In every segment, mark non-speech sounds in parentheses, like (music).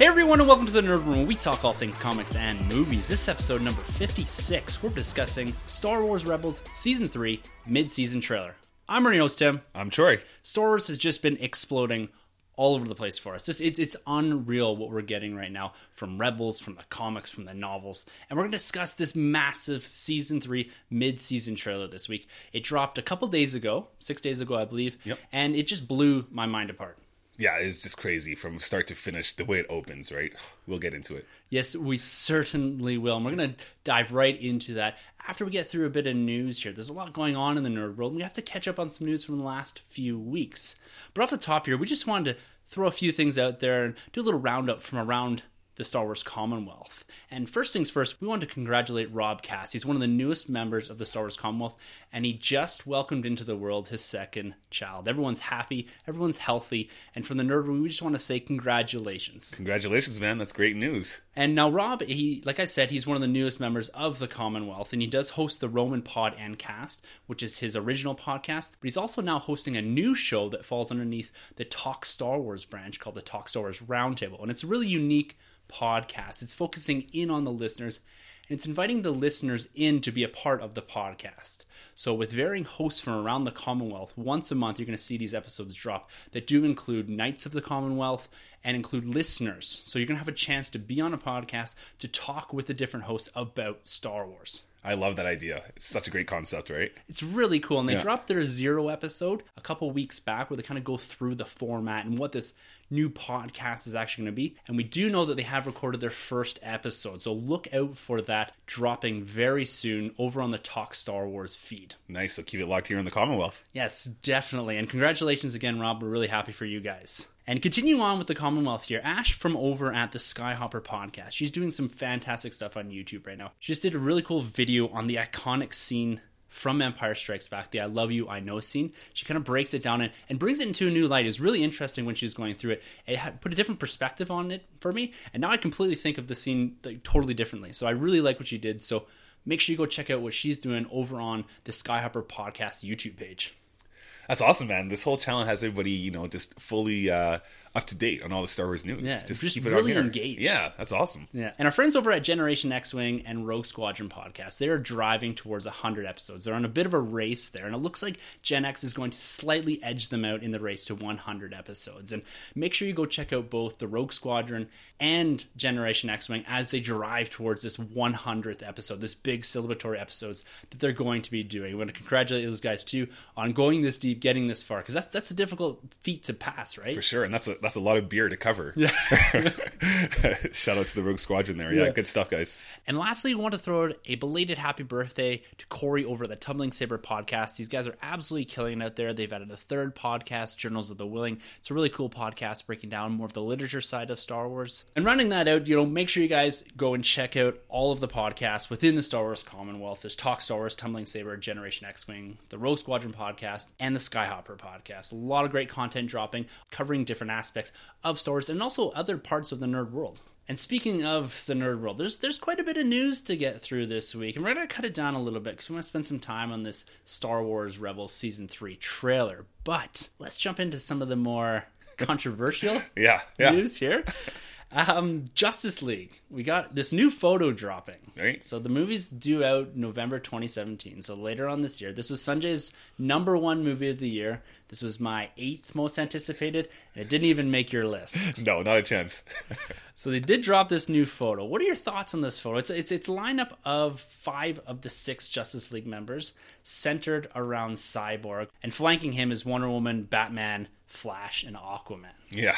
Hey everyone, and welcome to the Nerd Room. where We talk all things comics and movies. This is episode number 56. We're discussing Star Wars Rebels Season 3 mid-season trailer. I'm Ernie Tim. I'm Troy. Star Wars has just been exploding all over the place for us. It's, it's, it's unreal what we're getting right now from Rebels, from the comics, from the novels. And we're going to discuss this massive Season 3 mid-season trailer this week. It dropped a couple days ago, six days ago, I believe. Yep. And it just blew my mind apart. Yeah, it's just crazy from start to finish the way it opens, right? (sighs) We'll get into it. Yes, we certainly will. And we're going to dive right into that after we get through a bit of news here. There's a lot going on in the nerd world. We have to catch up on some news from the last few weeks. But off the top here, we just wanted to throw a few things out there and do a little roundup from around the Star Wars Commonwealth. And first things first, we want to congratulate Rob Cass. He's one of the newest members of the Star Wars Commonwealth, and he just welcomed into the world his second child. Everyone's happy, everyone's healthy, and from the nerd, we just want to say congratulations. Congratulations, man. That's great news. And now Rob, he like I said, he's one of the newest members of the Commonwealth, and he does host the Roman Pod and Cast, which is his original podcast. But he's also now hosting a new show that falls underneath the Talk Star Wars branch called the Talk Star Wars Roundtable, and it's a really unique podcast. It's focusing in on the listeners and it's inviting the listeners in to be a part of the podcast. So, with varying hosts from around the Commonwealth, once a month you're going to see these episodes drop that do include Knights of the Commonwealth and include listeners. So, you're going to have a chance to be on a podcast to talk with the different hosts about Star Wars. I love that idea. It's such a great concept, right? It's really cool. And they Yeah. dropped their zero episode a couple weeks back where they kind of go through the format and what this new podcast is actually going to be. And we do know that they have recorded their first episode. So look out for that dropping very soon over on the Talk Star Wars feed. Nice. So keep it locked here in the Commonwealth. Yes, definitely. And congratulations again, Rob. We're really happy for you guys. And continuing on with the Commonwealth here, Ash from over at the Skyhopper podcast. She's doing some fantastic stuff on YouTube right now. She just did a really cool video on the iconic scene from Empire Strikes Back, the I Love You, I Know scene. She kind of breaks it down and, and brings it into a new light. It was really interesting when she was going through it. It had put a different perspective on it for me. And now I completely think of the scene like, totally differently. So I really like what she did. So make sure you go check out what she's doing over on the Skyhopper podcast YouTube page. That's awesome, man. This whole channel has everybody, you know, just fully uh, up to date on all the Star Wars news. Yeah, just keep it really engaged. Yeah, that's awesome. Yeah, and our friends over at Generation X Wing and Rogue Squadron podcast, they are driving towards 100 episodes. They're on a bit of a race there, and it looks like Gen X is going to slightly edge them out in the race to 100 episodes. And make sure you go check out both the Rogue Squadron and Generation X Wing as they drive towards this 100th episode, this big celebratory episodes that they're going to be doing. We want to congratulate those guys too on going this deep, getting this far, because that's that's a difficult feat to pass, right? For sure. And that's a that's a lot of beer to cover. Yeah. (laughs) Shout out to the Rogue Squadron there. Yeah, Yeah. good stuff, guys. And lastly, we want to throw out a belated happy birthday to Corey over at the Tumbling Saber podcast. These guys are absolutely killing it out there. They've added a third podcast, Journals of the Willing. It's a really cool podcast breaking down more of the literature side of Star Wars. And rounding that out, you know, make sure you guys go and check out all of the podcasts within the Star Wars Commonwealth. There's Talk Star Wars, Tumbling Saber, Generation X Wing, the Rogue Squadron podcast, and the Skyhopper podcast. A lot of great content dropping, covering different aspects of Star Wars and also other parts of the nerd world. And speaking of the nerd world, there's there's quite a bit of news to get through this week, and we're gonna cut it down a little bit because we want to spend some time on this Star Wars Rebels season three trailer. But let's jump into some of the more (laughs) controversial (laughs) Yeah, yeah. news here. Um, Justice League. We got this new photo dropping. Right. So the movie's due out November 2017. So later on this year. This was Sanjay's number one movie of the year. This was my eighth most anticipated, and it didn't even make your list. (laughs) No, not a chance. (laughs) So they did drop this new photo. What are your thoughts on this photo? It's it's it's lineup of five of the six Justice League members, centered around Cyborg, and flanking him is Wonder Woman, Batman, Flash, and Aquaman. yeah.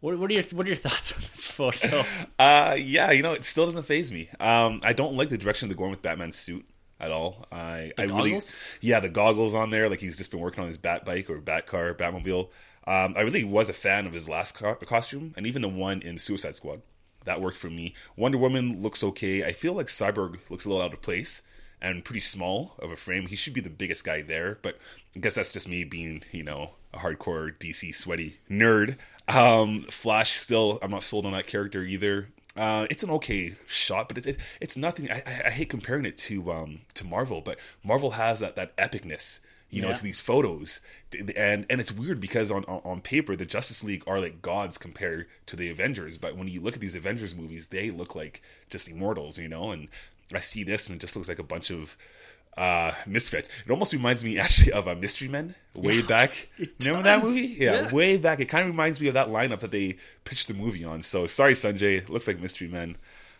What, what are your what are your thoughts on this photo? (laughs) Uh, yeah, you know, it still doesn't phase me. Um, I don't like the direction they're going with Batman's suit at all. I, I really, goggles? yeah, the goggles on there, like he's just been working on his Bat bike or Bat car, Batmobile. Um, I really was a fan of his last co- costume, and even the one in Suicide Squad. that worked for me. Wonder Woman looks okay. I feel like Cyborg looks a little out of place and pretty small of a frame. He should be the biggest guy there, but I guess that's just me being, you know, a hardcore DC sweaty nerd. Um, Flash still, I'm not sold on that character either. Uh, it's an okay shot, but it, it, it's nothing. I, I, I, hate comparing it to um, to Marvel, but Marvel has that that epicness, you know, Yeah. to these photos, and and it's weird because on, on on paper the Justice League are like gods compared to the Avengers, but when you look at these Avengers movies, they look like just immortals, you know. And I see this, and it just looks like a bunch of uh misfits. It almost reminds me actually of a mystery men way back. (laughs) remember that movie? Yeah Yes. way back. It kind of reminds me of that lineup that they pitched the movie on. So sorry sanjay. Looks like mystery men.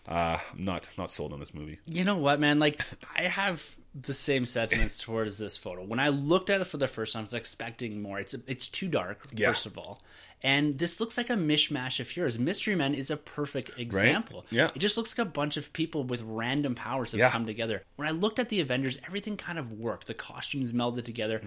Uh i'm not not sold on this movie. You know what, man? Like, I have the same sentiments (laughs) towards this photo. When I looked at it for the first time, I was expecting more. It's it's too dark, Yeah. first of all, and this looks like a mishmash of heroes. Mystery Men is a perfect example. Yeah. it just looks like a bunch of people with random powers have Yeah. come together. When I looked at the Avengers, everything kind of worked. The costumes melded together,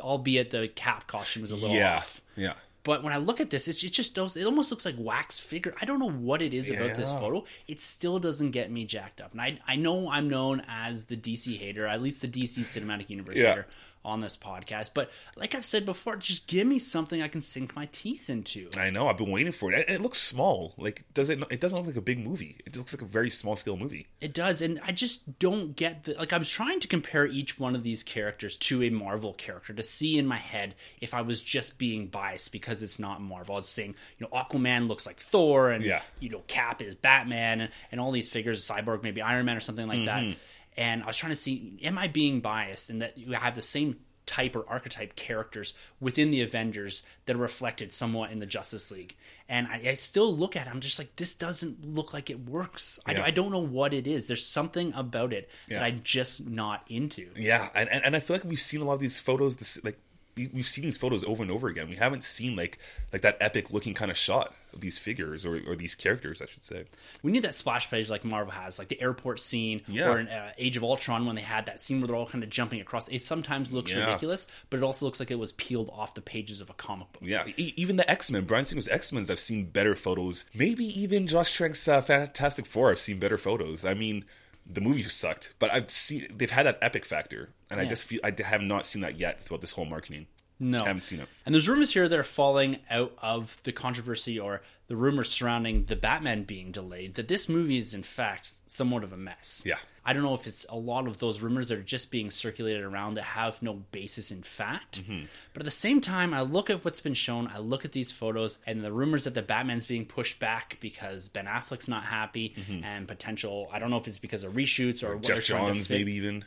albeit the Cap costume was a little Mm-hmm. yeah off. yeah But when I look at this, it's, it just does. It almost looks like wax figure. I don't know what it is about this photo. It still doesn't get me jacked up. And I, I know I'm known as the DC hater, at least the DC Cinematic Universe Yeah. hater on this podcast. But like I've said before, just give me something I can sink my teeth into. i know i've been waiting for it and it looks small like does it it doesn't look like a big movie it looks like a very small scale movie It does, and I just don't get the like. I was trying to compare each one of these characters to a Marvel character to see in my head if I was just being biased because it's not Marvel. I was saying, you know, Aquaman looks like Thor, and Yeah. you know, Cap is Batman, and, and all these figures, Cyborg maybe Iron Man or something like Mm-hmm. that. And I was trying to see, am I being biased in that you have the same type or archetype characters within the Avengers that are reflected somewhat in the Justice League. And I, I still look at it, I'm just like, this doesn't look like it works. I, Yeah. I don't know what it is. There's something about it Yeah. that I'm just not into. Yeah, and, and and I feel like we've seen a lot of these photos. This like we've seen these photos over and over again. We haven't seen like like that epic looking kind of shot these figures or or these characters, I should say. We need that splash page like Marvel has, like the airport scene Yeah. or in uh, Age of Ultron when they had that scene where they're all kind of jumping across. It sometimes looks Yeah. ridiculous, but it also looks like it was peeled off the pages of a comic book. Yeah, e- even the X Men, Bryan Singer's X Men's, I've seen better photos. Maybe even Josh Trank's uh, Fantastic Four, I've seen better photos. I mean, the movies sucked, but I've seen they've had that epic factor, and I just feel I have not seen that yet throughout this whole marketing. No, I haven't seen it. And there's rumors here that are falling out of the controversy or the rumors surrounding the Batman being delayed that this movie is in fact somewhat of a mess. Yeah. I don't know if it's a lot of those rumors that are just being circulated around that have no basis in fact. Mm-hmm. But at the same time, I look at what's been shown, I look at these photos, and the rumors that the Batman's being pushed back because Ben Affleck's not happy and potential. I don't know if it's because of reshoots or, what Mm-hmm. Geoff Johns, maybe even.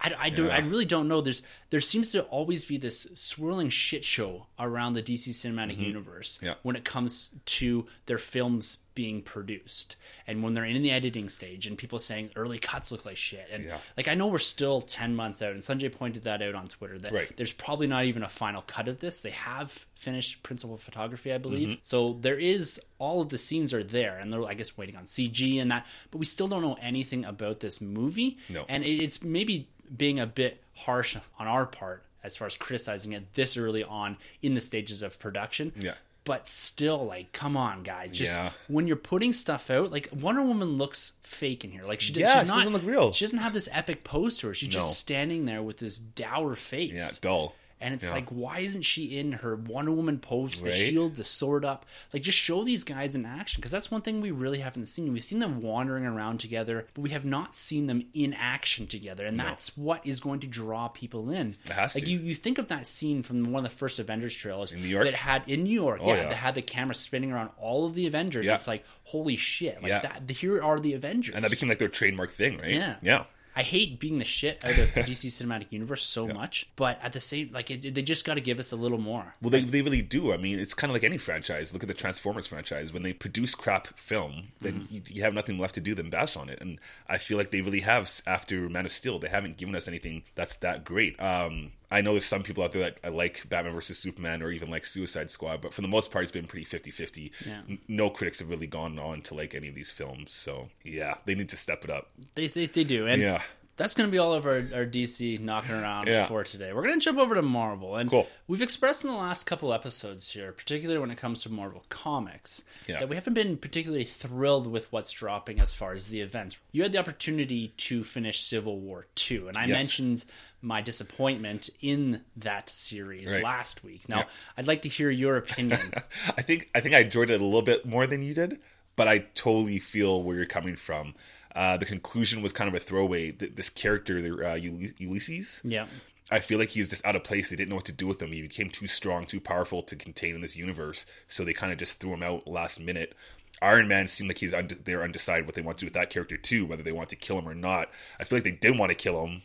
I, I don't. Yeah. I really don't know. There's there seems to always be this swirling shit show around the DC cinematic universe Mm-hmm. Yeah. when it comes to their films being produced and when they're in the editing stage and people saying early cuts look like shit and Yeah. like I know we're still ten months out and Sanjay pointed that out on Twitter that Right. there's probably not even a final cut of this. They have finished principal photography, I believe, Mm-hmm. so there is all of the scenes are there and they're I guess waiting on CG and that, but we still don't know anything about this movie. No. and it's maybe being a bit harsh on our part as far as criticizing it this early on in the stages of production. Yeah. But still, like, come on, guys. Just Yeah. when you're putting stuff out, like Wonder Woman looks fake in here. Like she, does, Yeah, she not, doesn't look real. She doesn't have this epic pose to her. She's No. just standing there with this dour face. Yeah, dull. And it's Yeah. like, why isn't she in her Wonder Woman pose, the Right? shield, the sword up? Like, just show these guys in action because that's one thing we really haven't seen. We've seen them wandering around together, but we have not seen them in action together, and that's what is going to draw people in. Like to. you, you think of that scene from one of the first Avengers trailers In New York? that had in New York, Oh, yeah, yeah. that had the camera spinning around all of the Avengers. Yeah. It's like, holy shit! Like Yeah. that. Here are the Avengers, And that became like their trademark thing, right? Yeah. Yeah. I hate being the shit out of the (laughs) DC Cinematic Universe so much, but at the same, like, it, they just got to give us a little more. Well, they, they really do. I mean, it's kind of like any franchise. Look at the Transformers franchise. When they produce crap film, then Mm-hmm. you, you have nothing left to do than bash on it. And I feel like they really have after Man of Steel. They haven't given us anything that's that great. Um, I know there's some people out there that I like Batman versus Superman or even like Suicide Squad, but for the most part, it's been pretty 50 50. Yeah. No critics have really gone on to like any of these films. So, yeah, they need to step it up. They they, they do, and Yeah. that's going to be all of our, our DC knocking around Yeah. for today. We're going to jump over to Marvel. And Cool. we've expressed in the last couple episodes here, particularly when it comes to Marvel Comics, Yeah. that we haven't been particularly thrilled with what's dropping as far as the events. You had the opportunity to finish Civil War 2, and I Yes. mentioned my disappointment in that series Right. last week. Now, Yeah. I'd like to hear your opinion. (laughs) I think I think I enjoyed it a little bit more than you did, but I totally feel where you're coming from. Uh, the conclusion was kind of a throwaway. Th- This character, uh, Uly- Ulysses, yeah. I feel like he's just out of place. They didn't know what to do with him. He became too strong, too powerful to contain in this universe. So they kind of just threw him out last minute. Iron Man seemed like he's und- they're undecided what they want to do with that character too, whether they want to kill him or not. I feel like they didn't want to kill him,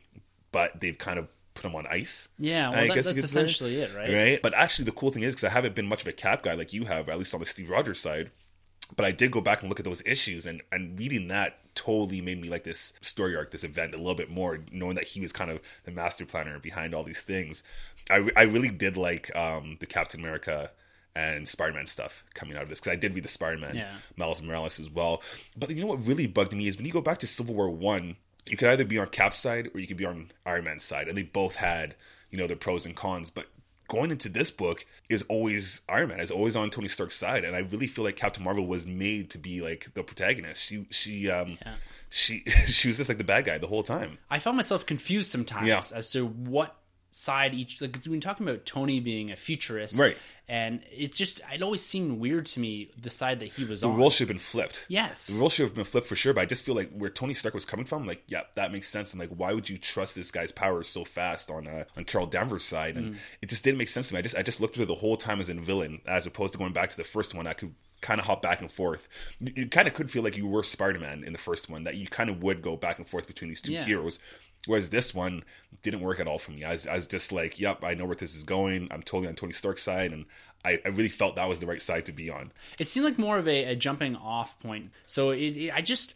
but they've kind of put him on ice. Yeah, well, I that- guess that's could say. essentially it, right? Right. But actually, the cool thing is because I haven't been much of a Cap guy like you have, at least on the Steve Rogers side. But I did go back and look at those issues, and and reading that totally made me like this story arc, this event a little bit more, knowing that he was kind of the master planner behind all these things. I re- I really did like um, the Captain America and Spider-Man stuff coming out of this because I did read the Spider-Man Yeah. Miles Morales as well. But you know what really bugged me is when you go back to Civil War One, you could either be on Cap's side or you could be on Iron Man's side, and they both had you know their pros and cons. But going into this book is always Iron Man is always on Tony Stark's side, and I really feel like Captain Marvel was made to be like the protagonist. She she um Yeah. she (laughs) she was just like the bad guy the whole time. I found myself confused sometimes Yeah. as to what side each like we've been talking about Tony being a futurist, Right. And it just it always seemed weird to me the side that he was The on. The role should have been flipped. yes, The role should have been flipped for sure, but I just feel like where Tony Stark was coming from, like, yeah, that makes sense. And like, why would you trust this guy's powers so fast on uh, on Carol Danvers' side? And it just didn't make sense to me. I just I just looked at it the whole time as a villain, as opposed to going back to the first one. I could kind of hop back and forth. You, you kind of could feel like you were Spider Man in the first one, that you kind of would go back and forth between these two Yeah. heroes. Whereas this one didn't work at all for me. I was, I was just like, yep, I know where this is going. I'm totally on Tony Stark's side, and I, I really felt that was the right side to be on. it seemed like more of a, a jumping off point. So it, it- I just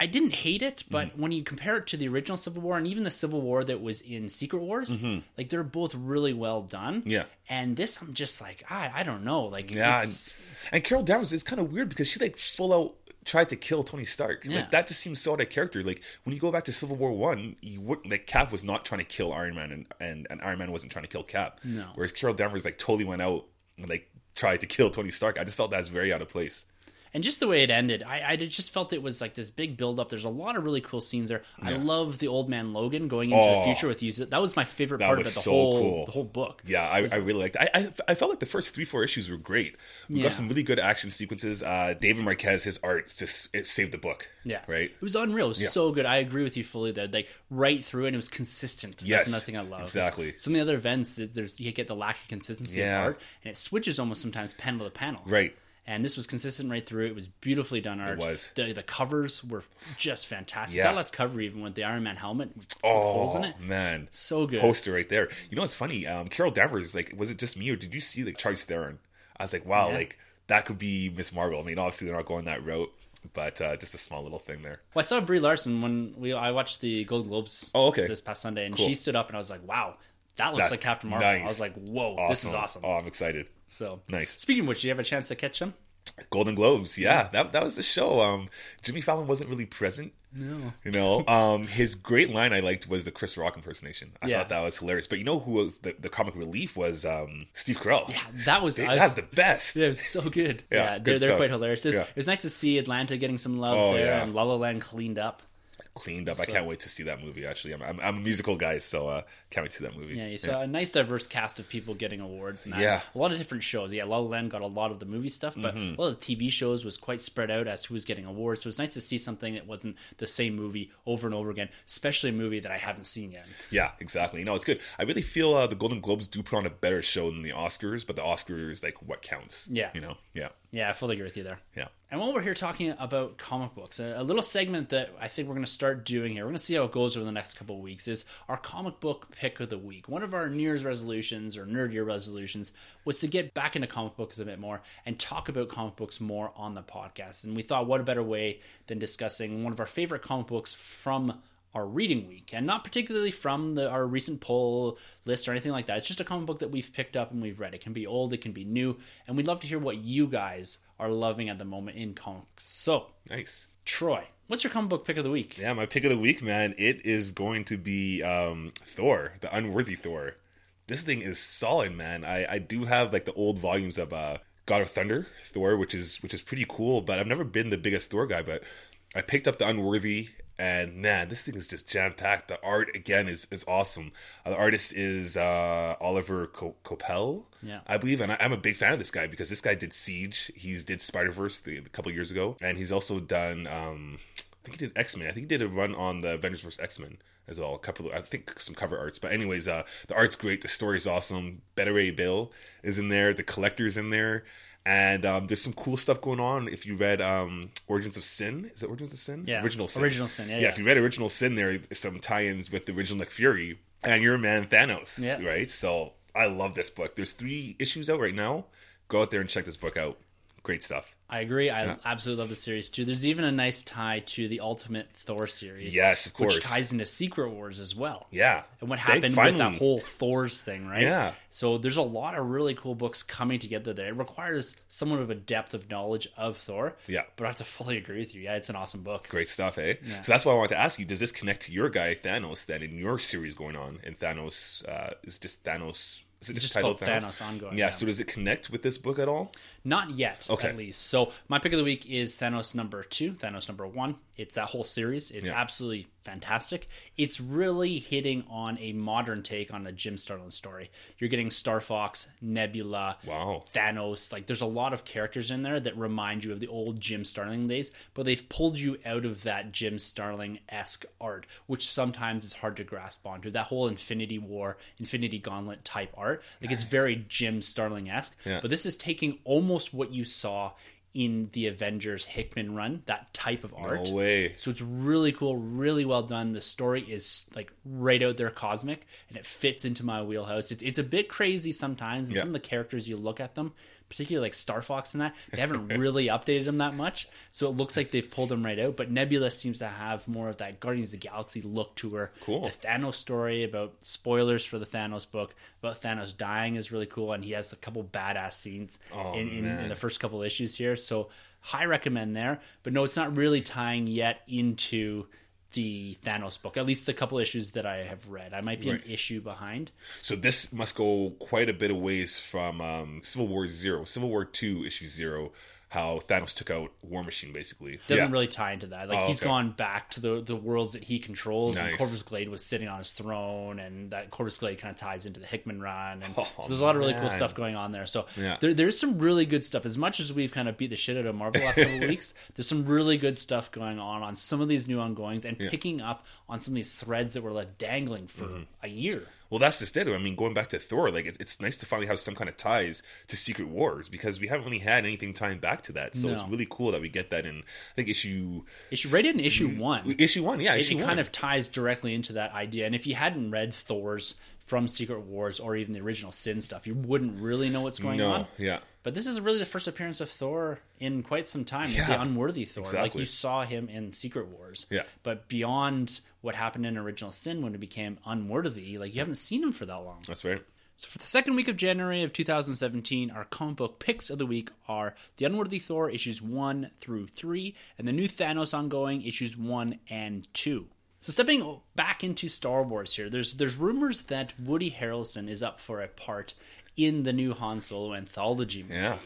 I didn't hate it, but Mm-hmm. when you compare it to the original Civil War and even the Civil War that was in Secret Wars, like they're both really well done. Mm-hmm. Yeah. and this I'm just like I I don't know, like Yeah, and, it's- and Carol Danvers is kind of weird because she like full out tried to kill Tony Stark. Yeah. Like that just seems so out of character. Like when you go back to Civil War One, you would like Cap was not trying to kill Iron Man, and, and and Iron Man wasn't trying to kill Cap. No. Whereas Carol Danvers like totally went out and like tried to kill Tony Stark. I just felt that's very out of place. And just the way it ended, I, I just felt it was like this big build up. There's a lot of really cool scenes there. I love the old man Logan going into the Oh. future with you. That was my favorite part of was it. The so whole cool. the whole book. Yeah, I, I really liked. I, I I felt like the first three four issues were great. We Yeah. got some really good action sequences. Uh, David Marquez, his art just it saved the book. Yeah, right. It was unreal. It was Yeah. so good. I agree with you fully there. Like right through, and it was consistent. Yes, That's nothing I love. exactly. Some of the other events, there's you get the lack of consistency Yeah. of art, and it switches almost sometimes panel to panel. Right. And this was consistent right through. It was beautifully done art. It was. The the covers were just fantastic. Yeah. That last cover, even with the Iron Man helmet, with Oh holes in it, man, so good. poster right there. You know what's funny? Um, Carol Danvers, like, was it just me or did you see like Charlize Theron? I was like, wow, Yeah. like that could be Miss Marvel. I mean, obviously they're not going that route, but uh, just a small little thing there. Well, I saw Brie Larson when we I watched the Golden Globes. Oh, okay. This past Sunday, and Cool. she stood up, and I was like, "Wow, that looks That's like Captain Marvel." I was like, "Whoa, this is awesome." Oh, I'm excited. So Nice. Speaking of which, did you have a chance to catch them? Golden Globes, yeah, that that was the show. Um, Jimmy Fallon wasn't really present. No. You know, (laughs) um, his great line I liked was the Chris Rock impersonation. I Yeah. thought that was hilarious. But you know who was the, the comic relief was um, Steve Carell. Yeah, that was. I was- that's the best. Yeah, it was so good. Yeah, Yeah, good they're, they're stuff. quite hilarious. It was, Yeah. it was nice to see Atlanta getting some love Oh, there and La La Land cleaned up. Cleaned up. I can't wait to see that movie. Actually, I'm I'm, I'm a musical guy, so uh, can't wait to see that movie. Yeah, you saw a nice diverse cast of people getting awards and that. Yeah. A lot of different shows. Yeah, La La Land got a lot of the movie stuff, but Mm-hmm. a lot of the TV shows was quite spread out as who was getting awards. So it's nice to see something that wasn't the same movie over and over again, especially a movie that I haven't seen yet. Yeah, exactly. No, it's good. I really feel uh, the Golden Globes do put on a better show than the Oscars, but the Oscars like what counts. Yeah. you know. Yeah, Yeah, I fully agree with you there. yeah. And while we're here talking about comic books, a, a little segment that I think we're going to start doing here, we're going to see how it goes over the next couple of weeks, is our comic book pick of the week. One of our New Year's resolutions or Nerd Year resolutions was to get back into comic books a bit more and talk about comic books more on the podcast. And we thought, what a better way than discussing one of our favorite comic books from our reading week and not particularly from the, our recent poll list or anything like that. It's just a comic book that we've picked up and we've read. It can be old, it can be new, and we'd love to hear what you guys are loving at the moment in comics. So, Nice. Troy, What's your comic book pick of the week? Yeah, my pick of the week, man. It is going to be um, Thor, the Unworthy Thor. This thing is solid, man. I, I do have like the old volumes of uh, God of Thunder, Thor, which is which is pretty cool. But I've never been the biggest Thor guy. But I picked up the Unworthy, and man, this thing is just jam packed. The art again is is awesome. Uh, the artist is uh, Oliver Co- Coipel, Yeah. I believe, and I, I'm a big fan of this guy because this guy did Siege. He's did Spider Verse a couple years ago, and he's also done. Um, I think he did X Men. I think he did a run on the Avengers vs X Men as well. A couple, of, I think some cover arts. But anyways, uh, the art's great. The story's awesome. Beta Ray Bill is in there. The Collector's in there. And um, there's some cool stuff going on. If you read um, Origins of Sin, is it Origins of Sin? Yeah. Original Sin. Original Sin, yeah, yeah. yeah. If you read Original Sin, there are some tie-ins with the original Nick Fury and your man Thanos. Yeah. Right. So I love this book. There's three issues out right now. Go out there and check this book out. Great stuff. I agree. I absolutely love the series too. There's even a nice tie to the Ultimate Thor series. Yes, of course. Which ties into Secret Wars as well. Yeah. And what happened with that whole Thor's thing, right? Yeah. So there's a lot of really cool books coming together there. It requires somewhat of a depth of knowledge of Thor. Yeah. But I have to fully agree with you. Yeah, it's an awesome book. Great stuff, eh? Yeah. So that's why I wanted to ask you: Does this connect to your guy Thanos? Then in your series going on, and Thanos uh, is just Thanos. Is it just, just titled called Thanos Ongoing, Yeah, yeah. So does it connect with this book at all? Not yet, Okay. at least. So my pick of the week is Thanos number two, Thanos number one. It's that whole series. It's Yeah. absolutely fantastic. It's really hitting on a modern take on a Jim Starlin story. You're getting Star Fox, Nebula, Wow. Thanos. Like there's a lot of characters in there that remind you of the old Jim Starlin days, but they've pulled you out of that Jim Starlin esque art, which sometimes is hard to grasp onto. That whole Infinity War, Infinity Gauntlet type art, like it's very Jim Starlin esque. Yeah. But this is taking almost what you saw in the Avengers Hickman run, that type of art. No way. So it's really cool, really well done. The story is like right out there cosmic and it fits into my wheelhouse. It's it's a bit crazy sometimes. and Yeah. Some of the characters you look at them, particularly like Star Fox and that, they haven't (laughs) really updated them that much. So it looks like they've pulled them right out. But Nebula seems to have more of that Guardians of the Galaxy look to her. Cool. The Thanos story about spoilers for the Thanos book about Thanos dying is really cool, and he has a couple badass scenes Oh, in, in, in the first couple issues here. So high recommend there. But no, it's not really tying yet into the Thanos book. At least a couple issues that I have read. I might be Right. an issue behind. So this must go quite a bit of ways from um, Civil War Zero, Civil War Two, issue zero. How Thanos took out War Machine, basically. Doesn't Yeah. really tie into that. Like Oh, he's okay. gone back to the the worlds that he controls. And Nice. Corvus Glaive was sitting on his throne, and that Corvus Glaive kind of ties into the Hickman run. And Oh, so there's a lot of really cool stuff going on there. So Yeah. there, there's some really good stuff. As much as we've kind of beat the shit out of Marvel last couple of (laughs) weeks, there's some really good stuff going on on some of these new ongoings and picking up on some of these threads that were left dangling for Mm-hmm. a year. Well, that's just it. I mean, going back to Thor, like it, it's nice to finally have some kind of ties to Secret Wars because we haven't really had anything tying back to that. So it's really cool that we get that in. I think issue Issue right in issue mm, one. issue one, yeah, it, issue it kind of ties directly into that idea. And if you hadn't read Thor's from Secret Wars or even the original Sin stuff, you wouldn't really know what's going no, on. yeah, But this is really the first appearance of Thor in quite some time. yeah, the unworthy Thor. Like you saw him in Secret Wars. Yeah. But beyond what happened in Original Sin when it became unworthy, like you haven't seen him for that long. that's right. So for the second week of January of 2017, our comic book picks of the week are The Unworthy Thor issues 1 through 3 and the new Thanos ongoing issues 1 and 2. So stepping back into Star Wars here, there's there's rumors that Woody Harrelson is up for a part in the new Han Solo anthology movie. Yeah.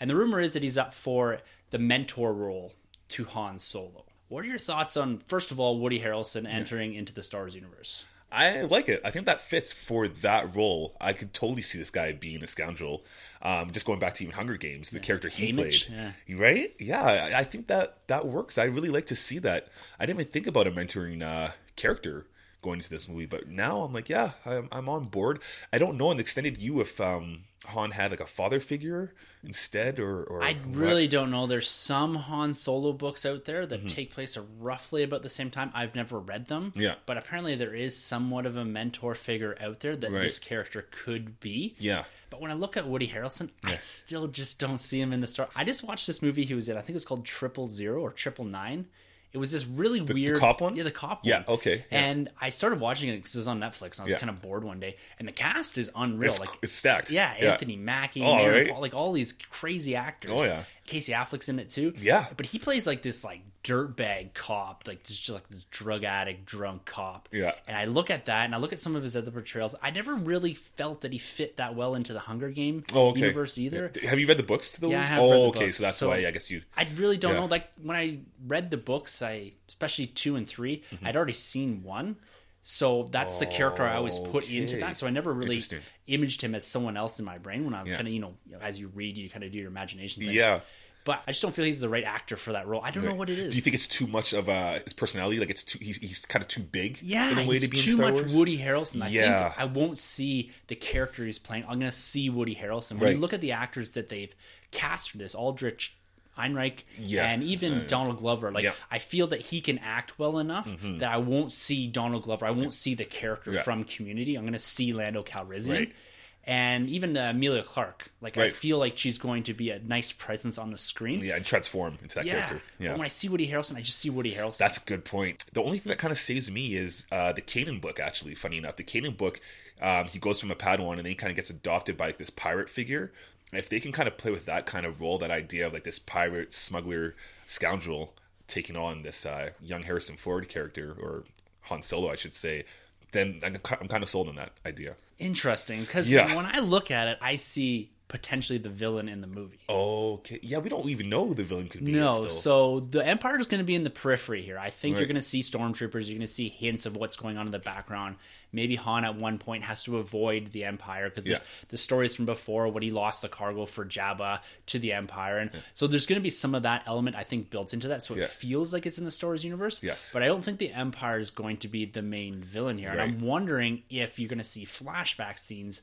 And the rumor is that he's up for the mentor role to Han Solo. What are your thoughts on first of all Woody Harrelson entering into the Star Wars universe? I like it. I think that fits for that role. I could totally see this guy being a scoundrel. Um, just going back to even Hunger Games, the character he Haymitch, played, yeah. right? Yeah, I- I think that that works. I really like to see that. I didn't even think about a mentoring uh, character going into this movie, but now I'm like, yeah, I'm, I'm on board. I don't know in the extended U if um, Han had like a father figure instead, or, or I what. really don't know. There's some Han Solo books out there that Mm-hmm. take place roughly about the same time. I've never read them. Yeah. But apparently there is somewhat of a mentor figure out there that Right. this character could be. yeah. But when I look at Woody Harrelson, I still just don't see him in the Star. I just watched this movie he was in. I think it was called Triple Zero or Triple Nine. It was this really weird the cop one? Yeah, the cop Yeah, one. Yeah, okay, yeah. And I started watching it because it was on Netflix, and I was Yeah. kind of bored one day. And the cast is unreal. It's, like it's stacked. yeah, Anthony Mackie, Oh, Mary right. Paul, like all these crazy actors. Oh, yeah. Casey Affleck's in it too. Yeah. but he plays like this like dirtbag cop, like just like this drug addict, drunk cop. Yeah. and I look at that, and I look at some of his other portrayals. I never really felt that he fit that well into the Hunger Game Oh, okay. universe either. Have you read the books to those? Yeah, I have oh, okay. books. So that's So- why I guess you. I really don't Yeah. know. Like when I read the books, I especially two and 3 Mm-hmm. I'd already seen one, so that's the character I always put into that. So I never really imaged him as someone else in my brain when I was Yeah. kind of you know as you read, you kind of do your imagination thing. Yeah. but I just don't feel he's the right actor for that role. I don't know what it is. Do you think it's too much of uh, his personality? Like it's too he's, he's kind of too big. Yeah, in a way to be too much Wars? Woody Harrelson. I Yeah. think I won't see the character he's playing. I'm going to see Woody Harrelson. When you look at the actors that they've cast for this, Alden Ehrenreich, Yeah. and even Donald Glover, like Yeah. Mm-hmm. I feel that he can act well enough that I won't see Donald Glover. I won't see the character Yeah. from Community. I'm going to see Lando Calrissian. Right. And even uh, Emilia Clarke, like I feel like she's going to be a nice presence on the screen. Yeah, and transform into that Yeah. character. Yeah. But when I see Woody Harrelson, I just see Woody Harrelson. That's a good point. The only thing that kind of saves me is uh, the Kanan book. Actually, funny enough, the Kanan book, um, he goes from a Padawan and then he kind of gets adopted by like, this pirate figure. If they can kind of play with that kind of role, that idea of like this pirate smuggler scoundrel taking on this uh, young Harrison Ford character or Han Solo, I should say, then I'm, I'm kind of sold on that idea. interesting because Yeah. when I look at it, I see potentially the villain in the movie. Okay, yeah, we don't even know who the villain could be. No, so the Empire is going to be in the periphery here. I think you're going to see stormtroopers. You're going to see hints of what's going on in the background. Maybe Han at one point has to avoid the Empire because Yeah. the stories from before when he lost the cargo for Jabba to the Empire, and so there's going to be some of that element I think built into that. So it Yeah. feels like it's in the Star Wars universe. Yes. but I don't think the Empire is going to be the main villain here. And I'm wondering if you're going to see flashback scenes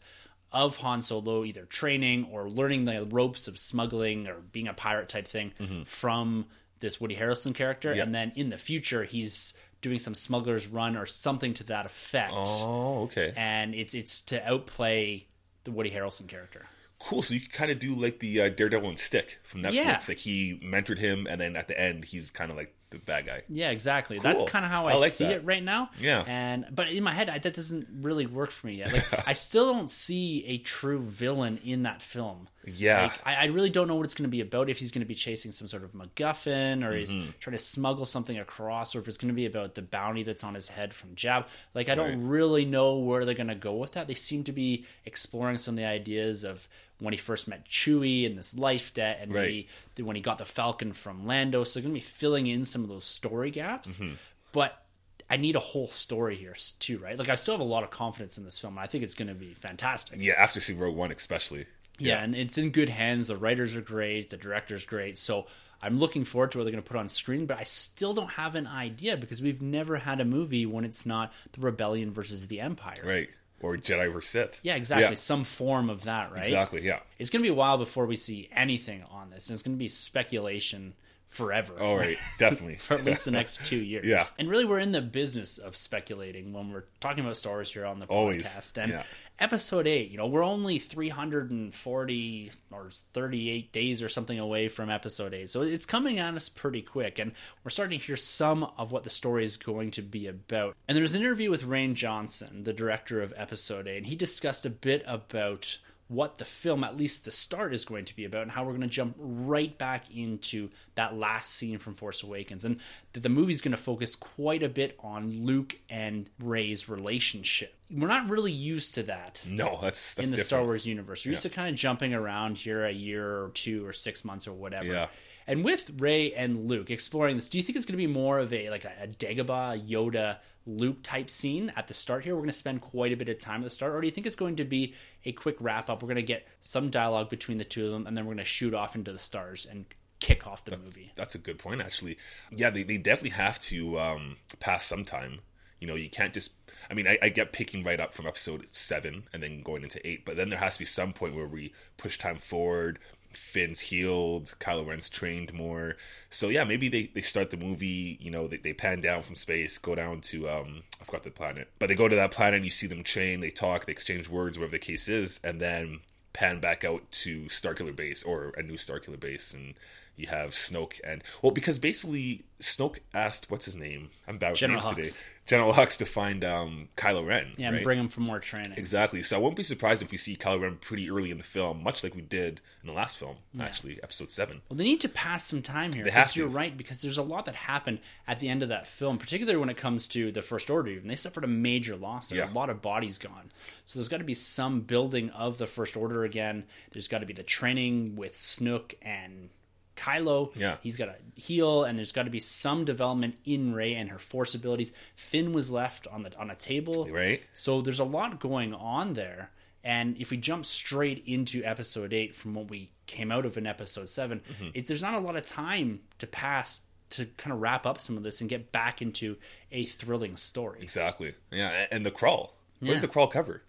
of Han Solo either training or learning the ropes of smuggling or being a pirate type thing from this Woody Harrelson character, Mm-hmm. And then in the future he's doing some smuggler's run or something to that effect, oh, okay. and it's it's to outplay the Woody Harrelson character. cool. So you can kind of do like the uh, Daredevil and Stick from Netflix. Yeah. Like he mentored him, and then at the end, he's kind of like the bad guy. Yeah, exactly. That's kind of how I, I like see that. it right now. Yeah. and but in my head, I, that doesn't really work for me yet. Like, (laughs) I still don't see a true villain in that film. Yeah. Like, I, I really don't know what it's going to be about. If he's going to be chasing some sort of MacGuffin, or he's Mm-hmm. trying to smuggle something across, or if it's going to be about the bounty that's on his head from Jab. Like, I don't Right. really know where they're going to go with that. They seem to be exploring some of the ideas of when he first met Chewie and this life debt, and Right. maybe when he got the Falcon from Lando. So they're going to be filling in some of those story gaps, Mm-hmm. but. I need a whole story here too, right? Like I still have a lot of confidence in this film. and I think it's going to be fantastic. Yeah, after seeing Rogue One, especially. Yeah, and it's in good hands. The writers are great, the director's great. So I'm looking forward to what they're going to put on screen, but I still don't have an idea because we've never had a movie when it's not the rebellion versus the empire. Right. Or Jedi versus Sith. Yeah, exactly. Yeah, Some form of that, right? exactly. Yeah. It's going to be a while before we see anything on this, and it's going to be speculation forever. Oh, right. (laughs) Definitely. For at least the next two years. Yeah. And really, we're in the business of speculating when we're talking about Star Wars here on the Always. podcast. And Yeah. Episode eight, you know, we're only 340 or 38 days or something away from episode eight. So it's coming at us pretty quick. And we're starting to hear some of what the story is going to be about. And there's an interview with Rian Johnson, the director of episode eight, and he discussed a bit about what the film, at least the start, is going to be about, and how we're going to jump right back into that last scene from Force Awakens, and that the movie's going to focus quite a bit on Luke and Rey's relationship. We're not really used to that No, that's that's in the different. Star Wars universe. We're used to kind of jumping around here a year or two or six months or whatever. Yeah. And with Ray and Luke exploring this, do you think it's going to be more of a like a, a Dagobah Yoda Luke type scene at the start here? We're going to spend quite a bit of time at the start, or do you think it's going to be a quick wrap up? We're going to get some dialogue between the two of them, and then we're going to shoot off into the stars and kick off the movie. That's a good point, actually. Yeah, they, they definitely have to um, pass some time. You know, you can't just. I mean, I, I get picking right up from episode seven and then going into eight, but then there has to be some point where we push time forward. Finn's healed, Kylo Ren's trained more. So yeah, maybe they, they start the movie, you know, they, they pan down from space, go down to um I forgot the planet. But they go to that planet and you see them train, they talk, they exchange words, whatever the case is, and then pan back out to Starkiller Base or a new Starkiller Base and You have Snoke and well, because basically Snoke asked what's his name. I'm bad with General names Hux. today. General Hux to find um, Kylo Ren. Yeah, and bring him for more training. Exactly. So I won't be surprised if we see Kylo Ren pretty early in the film, much like we did in the last film, actually, Episode Seven. Well, they need to pass some time here. They have to. You're right because there's a lot that happened at the end of that film, particularly when it comes to the First Order. Even they suffered a major loss. There Yeah. a lot of bodies gone. So there's got to be some building of the First Order again. There's got to be the training with Snoke and Kylo. Yeah. he's got to heal, and there's got to be some development in Rey and her Force abilities. Finn was left on the on a table, Right. so there's a lot going on there. And if we jump straight into episode eight from what we came out of in episode 7 Mm-hmm. it, there's not a lot of time to pass to kind of wrap up some of this and get back into a thrilling story. Exactly. Yeah, and the crawl. Where's Yeah. the crawl cover?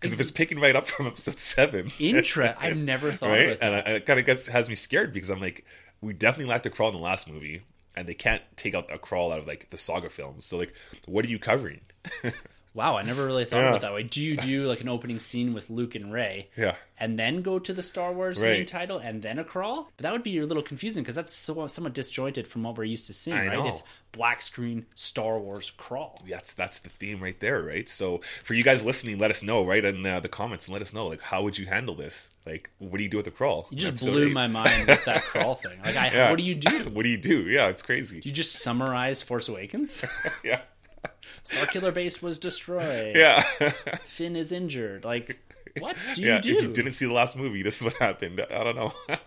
Because if it's picking right up from Episode Seven, Intra, (laughs) I've never thought right? And. I- and it kind of gets has me scared because I'm like, we definitely lacked a crawl in the last movie, and they can't take out a crawl out of like the saga films. So like, what are you covering? (laughs) Wow, I never really thought Yeah. about that way. Do you do like an opening scene with Luke and Rey? Yeah. and then go to the Star Wars main title and then a crawl. But that would be a little confusing because that's so somewhat disjointed from what we're used to seeing, I right? know. It's black screen Star Wars crawl. That's that's the theme right there, right? So for you guys listening, let us know right in uh, the comments and let us know like how would you handle this? Like, what do you do with the crawl? You just blew eight. my mind with that (laughs) crawl thing. Like, I, Yeah. what do you do? (laughs) what do you do? Yeah, it's crazy. You just summarize Force Awakens? (laughs) yeah, Starkiller Base was destroyed. yeah, (laughs) Finn is injured. Like, what do you yeah. do? If you didn't see the last movie, this is what happened. I don't know. (laughs)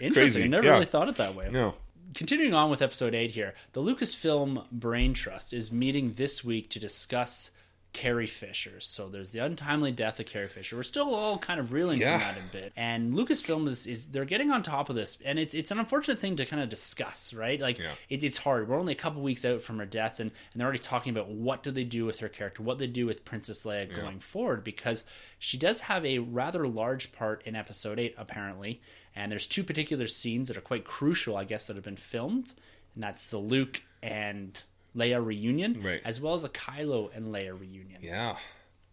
Interesting. crazy. I never Yeah. really thought it that way. no. Continuing on with episode 8 here, the Lucasfilm Brain Trust is meeting this week to discuss Carrie Fisher. So there's the untimely death of Carrie Fisher. We're still all kind of reeling Yeah. from that a bit. And Lucasfilm is, is they're getting on top of this and it's it's an unfortunate thing to kind of discuss, right? Like Yeah. it, it's hard. We're only a couple weeks out from her death and, and they're already talking about what do they do with her character, what they do with Princess Leia going forward because she does have a rather large part in episode 8 apparently. And there's two particular scenes that are quite crucial, I guess, that have been filmed, and that's the Luke and Leia reunion, Right. as well as a Kylo and Leia reunion. Yeah,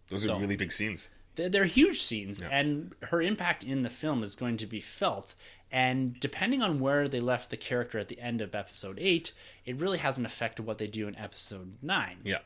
those So- are really big scenes. They're, they're huge scenes, and her impact in the film is going to be felt. And depending on where they left the character at the end of episode eight, it really has an effect of what they do in episode nine. Yeah.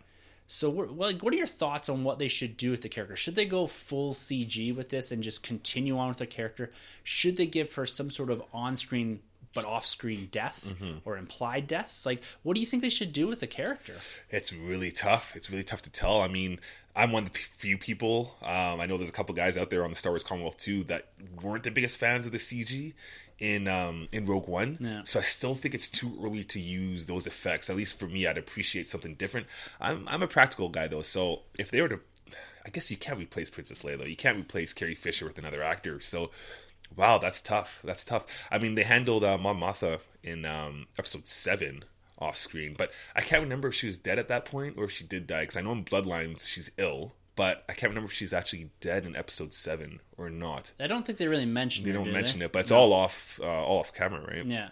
So, what, what what are your thoughts on what they should do with the character? Should they go full CG with this and just continue on with the character? Should they give her some sort of on-screen but off-screen death Mm-hmm. or implied death? Like, what do you think they should do with the character? It's really tough. It's really tough to tell. I mean, I'm one of the few people. Um, I know there's a couple guys out there on the Star Wars Commonwealth too that weren't the biggest fans of the CG in um, in Rogue One. Yeah. So I still think it's too early to use those effects. At least for me, I'd appreciate something different. I'm I'm a practical guy though, so if they were to, I guess you can't replace Princess Leia though. You can't replace Carrie Fisher with another actor. So. Wow, that's tough. That's tough. I mean, they handled uh, Mon Mothma in um, episode seven off screen, but I can't remember if she was dead at that point or if she did die. Because I know in Bloodlines she's ill, but I can't remember if she's actually dead in episode seven or not. I don't think they really mention. They her, don't do mention it, but it's all off, uh, all off camera, right? Yeah.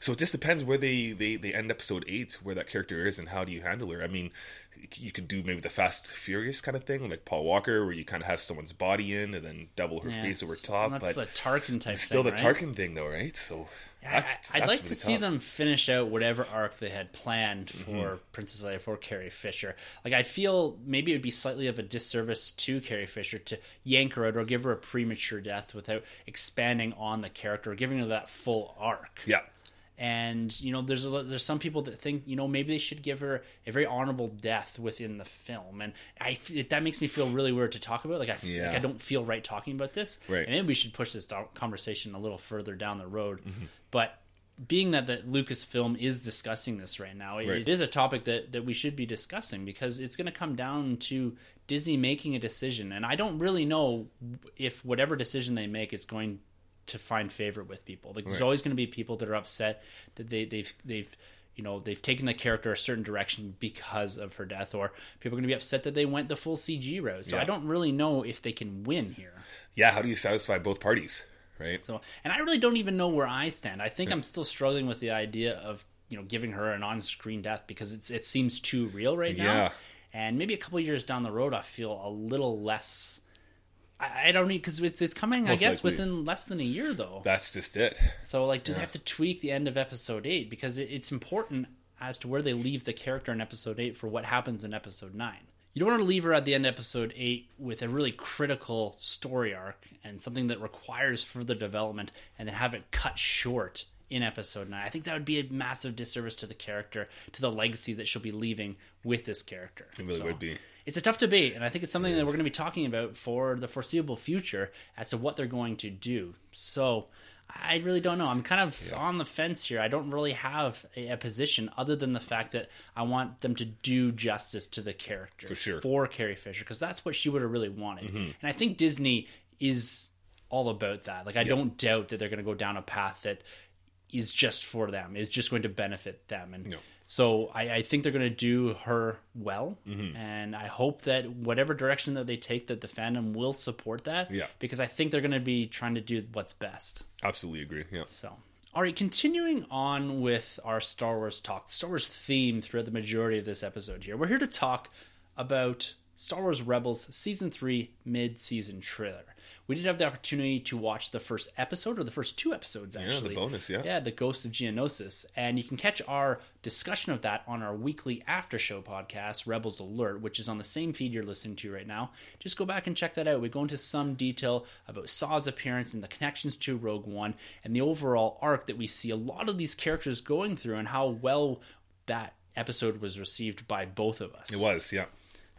So it just depends where they, they they end episode eight, where that character is, and how do you handle her. I mean, you could do maybe the Fast Furious kind of thing, like Paul Walker, where you kind of have someone's body in and then double her Yeah, face over top. That's but the Tarkin type. still thing, the right? Tarkin thing, though, right? So I- that's, I'd that's like to really see them finish out whatever arc they had planned Mm-hmm. for Princess Leia for Carrie Fisher. Like I feel maybe it would be slightly of a disservice to Carrie Fisher to yank her out or give her a premature death without expanding on the character or giving her that full arc. Yeah, And you know, there's a, there's some people that think you know maybe they should give her a very honorable death within the film, and I f- that makes me feel really weird to talk about. Like I, Yeah. like I don't feel right talking about this. Right. And maybe we should push this conversation a little further down the road. Mm-hmm. But being that the Lucasfilm is discussing this right now, it- Right. it is a topic that that we should be discussing because it's going to come down to Disney making a decision, and I don't really know if whatever decision they make is going to find favor with people. Like there's always going to be people that are upset that they they've they've you know they've taken the character a certain direction because of her death, or people are going to be upset that they went the full CG route. So Yeah. I don't really know if they can win here. yeah. How do you satisfy both parties, right? So and I really don't even know where I stand. I think I'm still struggling with the idea of you know giving her an on-screen death because it's it seems too real right now. Yeah. And maybe a couple years down the road, I feel a little less I, I don't need because it's it's coming. Most I guess likely. within less than a year though. That's just it. So like, do they have to tweak the end of episode eight because it, it's important as to where they leave the character in episode eight for what happens in episode nine. You don't want to leave her at the end of episode eight with a really critical story arc and something that requires further development, and then have it cut short in episode nine. I think that would be a massive disservice to the character, to the legacy that she'll be leaving with this character. It really So, would be. It's a tough debate, and I think it's something that we're going to be talking about for the foreseeable future as to what they're going to do. So I really don't know. I'm kind of on the fence here. I don't really have a, a position other than the fact that I want them to do justice to the character For sure. for Carrie Fisher because that's what she would have really wanted. Mm-hmm. And I think Disney is all about that. Like I don't doubt that they're going to go down a path that is just for them, is just going to benefit them. And No. So I, I think they're going to do her well, Mm-hmm. and I hope that whatever direction that they take, that the fandom will support that. Yeah. because I think they're going to be trying to do what's best. Absolutely agree. Yeah. So, all right, continuing on with our Star Wars talk, Star Wars theme throughout the majority of this episode here. We're here to talk about Star Wars Rebels Season 3 mid season trailer. We did have the opportunity to watch the first episode, or the first two episodes, actually. Yeah, the bonus, yeah. Yeah, The Ghost of Geonosis. And you can catch our discussion of that on our weekly after show podcast, Rebels Alert, which is on the same feed you're listening to right now. Just go back and check that out. We go into some detail about Saw's appearance and the connections to Rogue One and the overall arc that we see a lot of these characters going through and how well that episode was received by both of us. It was. Yeah.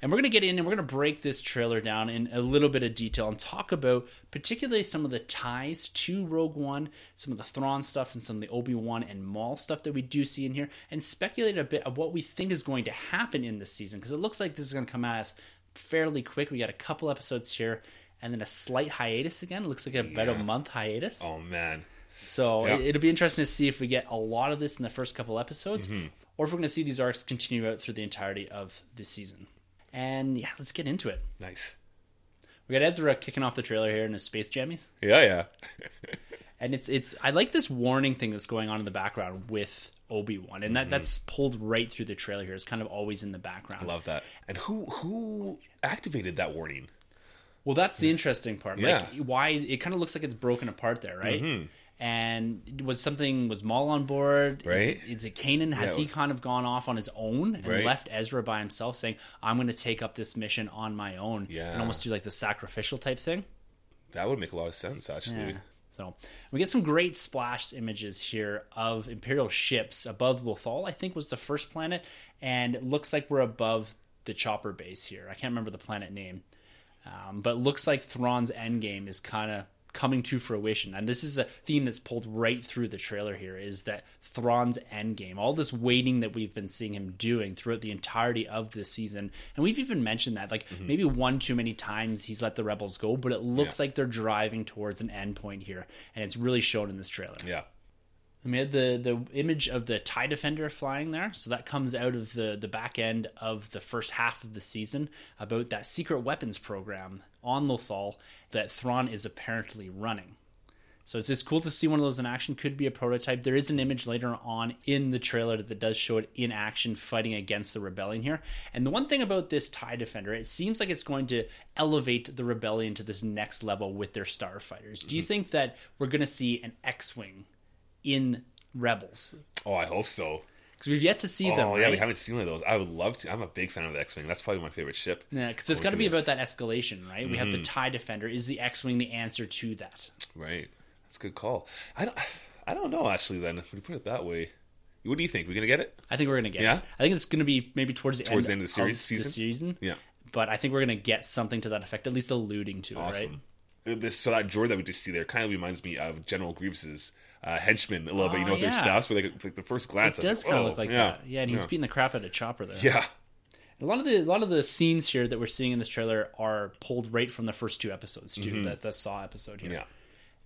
And we're going to get in and we're going to break this trailer down in a little bit of detail and talk about particularly some of the ties to Rogue One, some of the Thrawn stuff, and some of the Obi Wan and Maul stuff that we do see in here, and speculate a bit of what we think is going to happen in this season because it looks like this is going to come at us fairly quick. We got a couple episodes here. And then a slight hiatus again. It looks like about a Yeah. month hiatus. Oh man. So it'll be interesting to see if we get a lot of this in the first couple episodes, Mm-hmm. or if we're going to see these arcs continue out through the entirety of the season. And yeah, let's get into it. Nice. We got Ezra kicking off the trailer here in his space jammies, Yeah. Yeah. (laughs) and it's it's I like this warning thing that's going on in the background with Obi Wan, and that Mm-hmm. that's pulled right through the trailer here. It's kind of always in the background. I love that. And who who activated that warning? Well, that's the interesting part. Yeah. Like why it kind of looks like it's broken apart there, right? And was something was Maul on board? Is Right. it, is it Kanan? Has Yeah. he kind of gone off on his own and Right. left Ezra by himself, saying, "I'm going to take up this mission on my own," Yeah. and almost do like the sacrificial type thing? That would make a lot of sense, actually. Yeah. So we get some great splash images here of Imperial ships above Lothal. I think was the first planet, and it looks like we're above the chopper base here. I can't remember the planet name, um, but looks like Thrawn's endgame is kind of coming to fruition. And this is a theme that's pulled right through the trailer here is that Thrawn's endgame, all this waiting that we've been seeing him doing throughout the entirety of this season. And we've even mentioned that, like mm-hmm. maybe one too many times he's let the rebels go, but it looks Yeah. like they're driving towards an end point here. And it's really shown in this trailer. Yeah. And we had the the image of the tie defender flying there, so that comes out of the the back end of the first half of the season about that secret weapons program on Lothal that Thrawn is apparently running. So it's just cool to see one of those in action. Could be a prototype. There is an image later on in the trailer that does show it in action fighting against the rebellion here. And the one thing about this TIE Defender, it seems like it's going to elevate the rebellion to this next level with their starfighters. Do you mm-hmm. think that we're going to see an X-wing in Rebels? Oh, I hope so. Because we've yet to see them. Oh, them. yeah, right? we haven't seen one of those. I would love to. I'm a big fan of the X-wing. That's probably my favorite ship. Yeah, because it's oh, got to be about that escalation, right? We have the mm-hmm. TIE Defender. Is the X-wing the answer to that? Right. That's a good call. I don't. I don't know actually. Then, if we put it that way, what do you think? We're gonna get it? I think we're gonna get. Yeah? It. I think it's gonna be maybe towards the Towards end the end of the series- the season? season. Yeah. But I think we're gonna get something to that effect, at least alluding to it, right? This so that droid that we just see there kind of reminds me of General Grievous's uh, henchman a little bit. You Oh, know, their yeah. staffs where like, like the first glance, It does kind of "Oh, look like yeah, that. Yeah, and he's yeah. beating the crap out of Chopper there. yeah, A lot of the a lot of the scenes here that we're seeing in this trailer are pulled right from the first two episodes too. That the Saw episode here. Mm-hmm. yeah.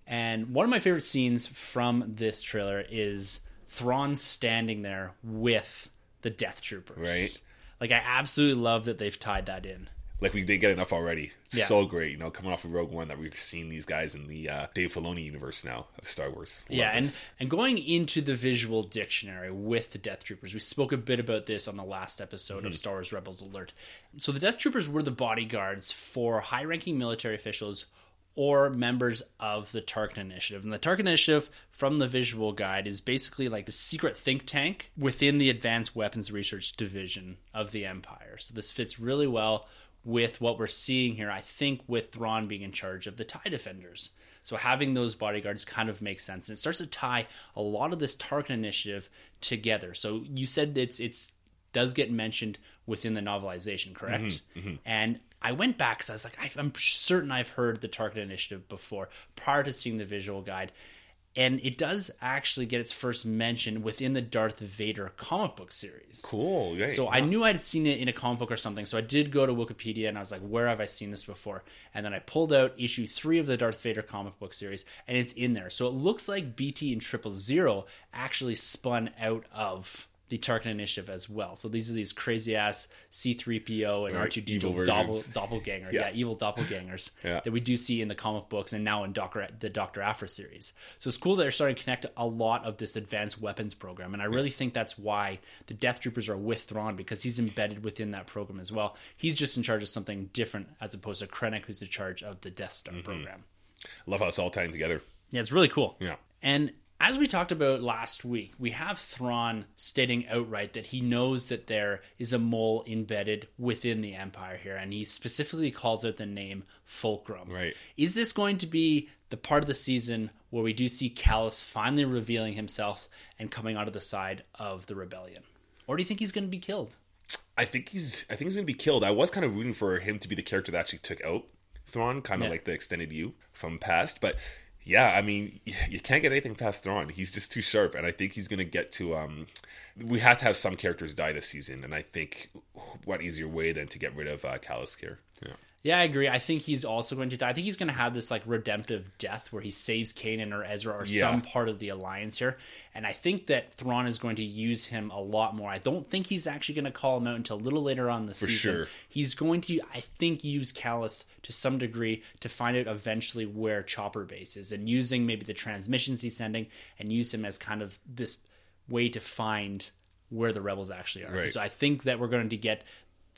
And one of my favorite scenes from this trailer is Thrawn standing there with the Death Troopers. Right. Like I absolutely love that they've tied that in. Like we didn't get enough already. Yeah. so great, you know, coming off of Rogue One that we've seen these guys in the uh, Dave Filoni universe now of Star Wars. Love yeah, and, and going into the visual dictionary with the Death Troopers, we spoke a bit about this on the last episode Mm-hmm. of Star Wars Rebels Alert. So the Death Troopers were the bodyguards for high-ranking military officials or members of the Tarkin Initiative. And the Tarkin Initiative, from the visual guide, is basically like the secret think tank within the Advanced Weapons Research Division of the Empire. So this fits really well with what we're seeing here, I think, with Thrawn being in charge of the TIE Defenders. So having those bodyguards kind of makes sense. And It starts to tie a lot of this Tarkin initiative together. So you said it's it's does get mentioned within the novelization, correct? Mm-hmm, mm-hmm. And I went back because I was like, I'm certain I've heard the Tarkin initiative before prior to seeing the visual guide. And it does actually get its first mention within the Darth Vader comic book series. cool. So I knew I'd seen it in a comic book or something. So I did go to Wikipedia and I was like, where have I seen this before? And then I pulled out issue three of the Darth Vader comic book series and it's in there. So it looks like BT and Triple Zero actually spun out of the Tarkin Initiative as well. So these are these crazy ass C3PO and Right, evil R2D2 doppel, (laughs) doppelganger. Yeah. yeah. evil doppelgangers (laughs) Yeah. that we do see in the comic books and now in Doctor the Doctor Aphra series. So it's cool that they're starting to connect a lot of this advanced weapons program, and I really think that's why the Death Troopers are with Thrawn because he's embedded within that program as well. He's just in charge of something different as opposed to Krennic, who's in charge of the Death Star mm-hmm. program. love how it's all tying together. Yeah, it's really cool. Yeah. And as we talked about last week, we have Thrawn stating outright that he knows that there is a mole embedded within the Empire here, and he specifically calls out the name Fulcrum. Right. Is this going to be the part of the season where we do see Kallus finally revealing himself and coming out of the side of the rebellion? Or do you think he's going to be killed? I think he's I think he's gonna be killed. I was kind of rooting for him to be the character that actually took out Thrawn, kind of Yeah. like the extended you from past. But yeah, I mean, (laughs) you can't get anything past Thrawn. He's just too sharp, and I think he's gonna get to. um We have to have some characters die this season, and I think what easier way than to get rid of uh, Kallus here? Yeah. Yeah, I agree. I think he's also going to die. I think he's going to have this like redemptive death where he saves Kanan or Ezra or Yeah. some part of the alliance here. And I think that Thrawn is going to use him a lot more. I don't think he's actually going to call him out until a little later on the season. sure. He's going to, I think, use Kallus to some degree to find out eventually where Chopper Base is and using maybe the transmissions he's sending and use him as kind of this way to find where the rebels actually are. Right. So I think that we're going to get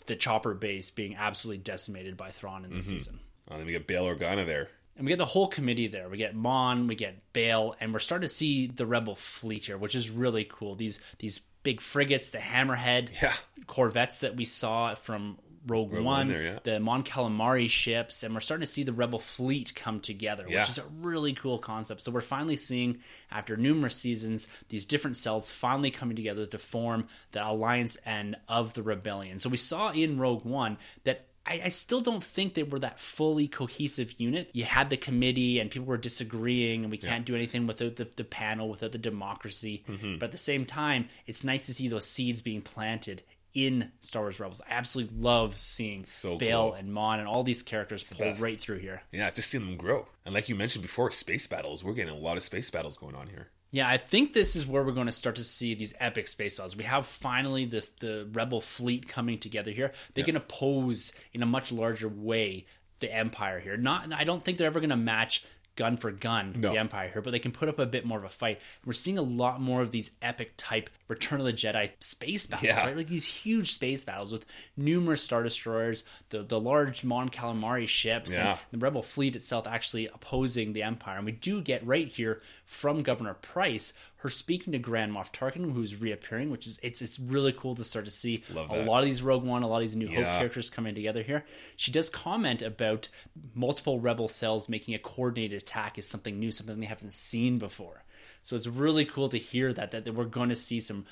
the Chopper Base being absolutely decimated by Thrawn in Mm-hmm. this season. Uh, then we get Bail Organa there. And we get the whole committee there. We get Mon, we get Bail, and we're starting to see the Rebel fleet here, which is really cool. These these big frigates, the Hammerhead Yeah. corvettes that we saw from Rogue, One One, there, yeah. the Mon Calamari ships, and we're starting to see the Rebel fleet come together, Yeah. which is a really cool concept. So we're finally seeing, after numerous seasons, these different cells finally coming together to form the alliance and of the rebellion. So we saw in Rogue One that I, still don't think they were that fully cohesive unit. You had the committee and people were disagreeing, and we can't do anything without the, the panel, without the democracy. Mm-hmm. But at the same time, it's nice to see those seeds being planted in Star Wars Rebels. I absolutely love seeing So Bail cool. and Mon and all these characters pull right through here. Yeah, just seeing them grow. And like you mentioned before, space battles. We're getting a lot of space battles going on here. Yeah, I think this is where we're going to start to see these epic space battles. We have finally this the rebel fleet coming together here. They can oppose in a much larger way the Empire here. Not, I don't think they're ever going to match gun for gun No. the Empire here, but they can put up a bit more of a fight. We're seeing a lot more of these epic type Return of the Jedi space battles, Yeah. right? Like these huge space battles with numerous star destroyers, the the large Mon Calamari ships, Yeah. and the rebel fleet itself actually opposing the empire and we do get right here from governor pryce her speaking to grand moff tarkin who's reappearing which is it's it's really cool to start to see a lot of these rogue one a lot of these new hope characters coming together here she does comment about multiple rebel cells making a coordinated attack is something new something they haven't seen before so it's really cool to hear that that, that we're going to see some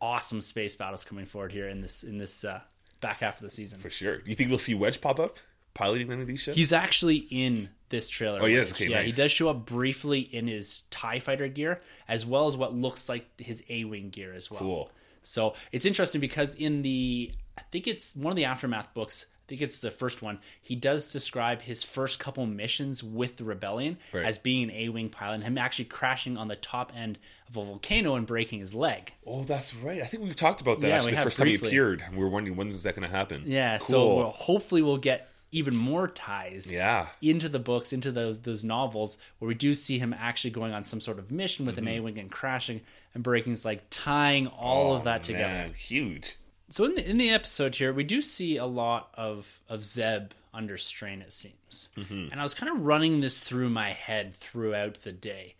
awesome space battles coming forward here in this in this uh, back half of the season For sure. Do you think we'll see Wedge pop up piloting any of these ships? He's actually in this trailer. Oh? Wedge. Okay, yeah, nice. he does show up briefly in his Tie Fighter gear, as well as what looks like his A-wing gear as well. Cool. So it's interesting because in the, I think it's one of the aftermath books. Think it's the first one, he does describe his first couple missions with the rebellion Right. as being an A-wing pilot, and him actually crashing on the top end of a volcano and breaking his leg. Oh, that's right. I think we talked about that Yeah, actually the first time he appeared. We were wondering when's that going to happen. Yeah, Cool. so we'll, hopefully we'll get even more ties yeah, into the books, into those those novels, where we do see him actually going on some sort of mission with Mm-hmm. an A-wing and crashing and breaking his leg, tying all of that together. Oh, Man, huge. So in the in the episode here, we do see a lot of of Zeb under strain. It seems, Mm-hmm. and I was kind of running this through my head throughout the day.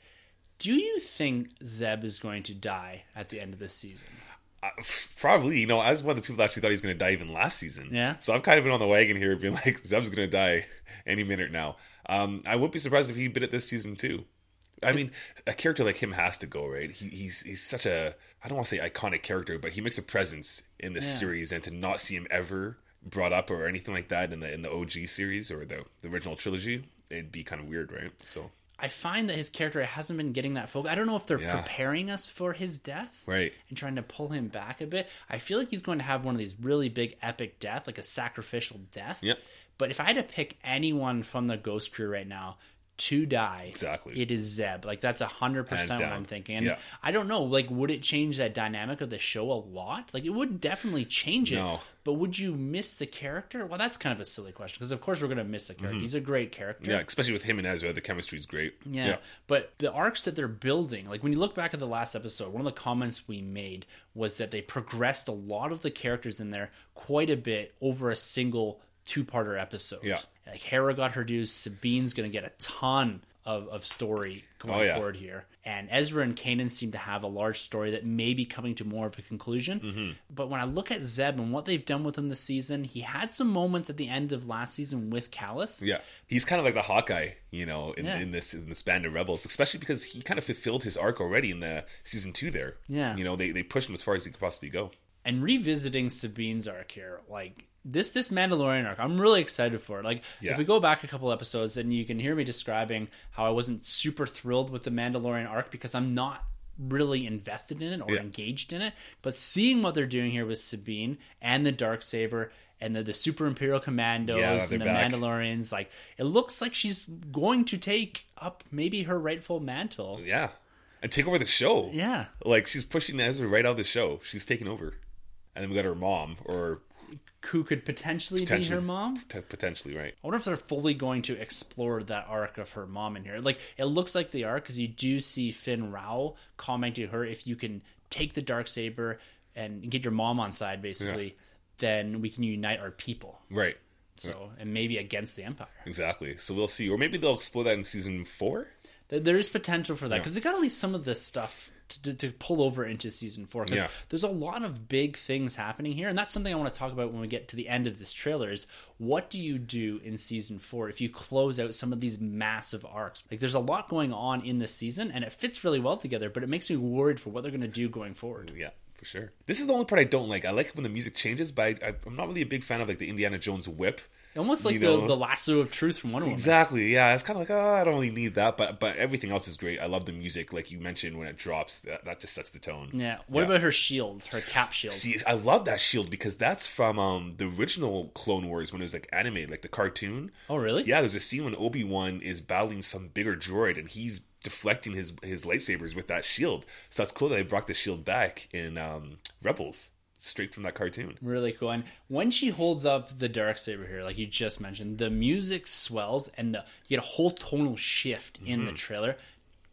Do you think Zeb is going to die at the end of this season? Uh, probably, you know, as one of the people that actually thought he was going to die even last season. Yeah. So I've kind of been on the wagon here, being (laughs) like, Zeb's going to die any minute now. Um, I wouldn't be surprised if he bit it this season too. I mean, a character like him has to go, right? He, he's he's such a I don't want to say iconic character, but he makes a presence in this Yeah. series, and to not see him ever brought up or anything like that in the in the OG series or the, the original trilogy, it'd be kind of weird, right? So I find that his character hasn't been getting that focus. I don't know if they're Yeah. preparing us for his death, right, and trying to pull him back a bit. I feel like he's going to have one of these really big epic death, like a sacrificial death. Yep. But if I had to pick anyone from the Ghost Crew right now to die, Exactly. it is Zeb. Like that's a hundred percent what. I'm thinking. And Yeah. I don't know, like, would it change that dynamic of the show a lot? Like, it would definitely change it. No. But would you miss the character? Well, that's kind of a silly question because, of course, we're going to miss the character. He's a great character. Mm-hmm. yeah, especially with him and Ezra, the chemistry's great. Yeah. But the arcs that they're building, like when you look back at the last episode, one of the comments we made was that they progressed a lot of the characters in there quite a bit over a single two parter episode. Yeah. Like Hera got her dues, Sabine's going to get a ton of, of story going Oh, yeah. forward here. And Ezra and Kanan seem to have a large story that may be coming to more of a conclusion. Mm-hmm. But when I look at Zeb and what they've done with him this season, he had some moments at the end of last season with Kallus. Yeah, he's kind of like the Hawkeye, you know, in, Yeah. in this in this band of rebels, especially because he kind of fulfilled his arc already in the season two. There, Yeah. you know, they they pushed him as far as he could possibly go. and revisiting Sabine's arc here, like this this Mandalorian arc, I'm really excited for it. Like Yeah. if we go back a couple episodes, and you can hear me describing how I wasn't super thrilled with the Mandalorian arc because I'm not really invested in it or Yeah. engaged in it. But seeing what they're doing here with Sabine and the dark saber and the, the Super Imperial Commandos Yeah, and the back. Mandalorians, like it looks like she's going to take up maybe her rightful mantle. Yeah, and take over the show. Yeah. like she's pushing Ezra right out of the show. She's taking over, and then we got her mom, or Who could potentially, be her mom? potentially right. I wonder if they're fully going to explore that arc of her mom in here. Like it looks like they are because you do see Fenn Rau commenting to her, "If you can take the dark saber and get your mom on side, basically, then we can unite our people." Right, So and maybe against the Empire. exactly. So we'll see, or maybe they'll explore that in season four. There- There is potential for that because they got at least some of this stuff to, to, to pull over into season four. Because Yeah. there's a lot of big things happening here, and that's something I want to talk about when we get to the end of this trailer. Is what do you do in season four if you close out some of these massive arcs? Like there's a lot going on in this season, and it fits really well together. But it makes me worried for what they're going to do going forward. Yeah, for sure. This is the only part I don't like. I like when the music changes, but I, I, I'm not really a big fan of like the Indiana Jones whip. Almost like You the, know. the lasso of truth from Wonder Woman. Exactly. Yeah, it's kind of like oh, I don't really need that, but but everything else is great. I love the music, like you mentioned when it drops. That, that just sets the tone. Yeah. What about her shield, her cap shield? See, I love that shield because that's from um the original Clone Wars when it was like animated, like the cartoon. oh, really? Yeah, there's a scene when Obi Wan is battling some bigger droid and he's deflecting his his lightsabers with that shield. So that's cool that they brought the shield back in um Rebels, straight from that cartoon. Really cool. And when she holds up the dark saber here, like you just mentioned, the music swells and the, you get a whole tonal shift in Mm-hmm. the trailer.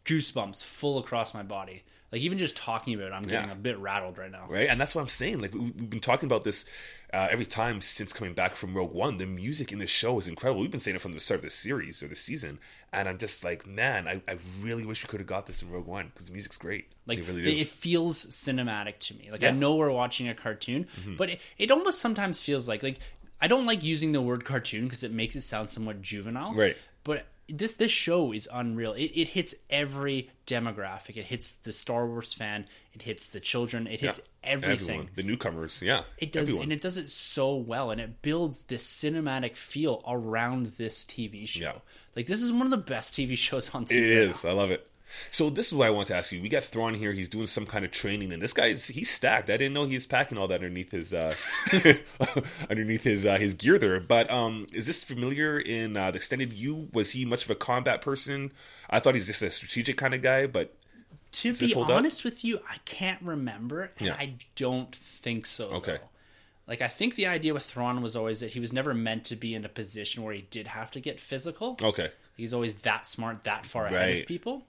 Goosebumps full across my body. Like even just talking about it, I'm getting Yeah. a bit rattled right now. right? And that's what I'm saying. Like we- we've been talking about this uh, every time since coming back from Rogue One. The music in this show is incredible. We've been saying it from the start of the series or the season, and I'm just like, man, I, I really wish we could have got this in Rogue One because the music's great. Like they really they- it feels cinematic to me. Like I Yeah. Mm-hmm. know we're watching a cartoon, but it, it almost sometimes feels like like I don't like using the word cartoon because it makes it sound somewhat juvenile. Right. But this this show is unreal. It, it hits every demographic. It hits the Star Wars fan. It hits the children. It hits Yeah. everything. Everyone. the newcomers, yeah, It does, everyone. and it does it so well, and it builds this cinematic feel around this TV show. Yeah. Like this is one of the best TV shows on TV. It is. I love it. So this is what I want to ask you. We got Thrawn here. He's doing some kind of training, and this guy's he's stacked. I didn't know he's packing all that underneath his uh, (laughs) (laughs) underneath his uh, his gear there. But um, is this familiar in uh, the extended view? Was he much of a combat person? I thought he's just a strategic kind of guy, but To be hold up? honest with you, I can't remember, and Yeah. I don't think so. Okay. though. Like I think the idea with Thrawn was always that he was never meant to be in a position where he did have to get physical. okay, He's always that smart, that far ahead Right. of people.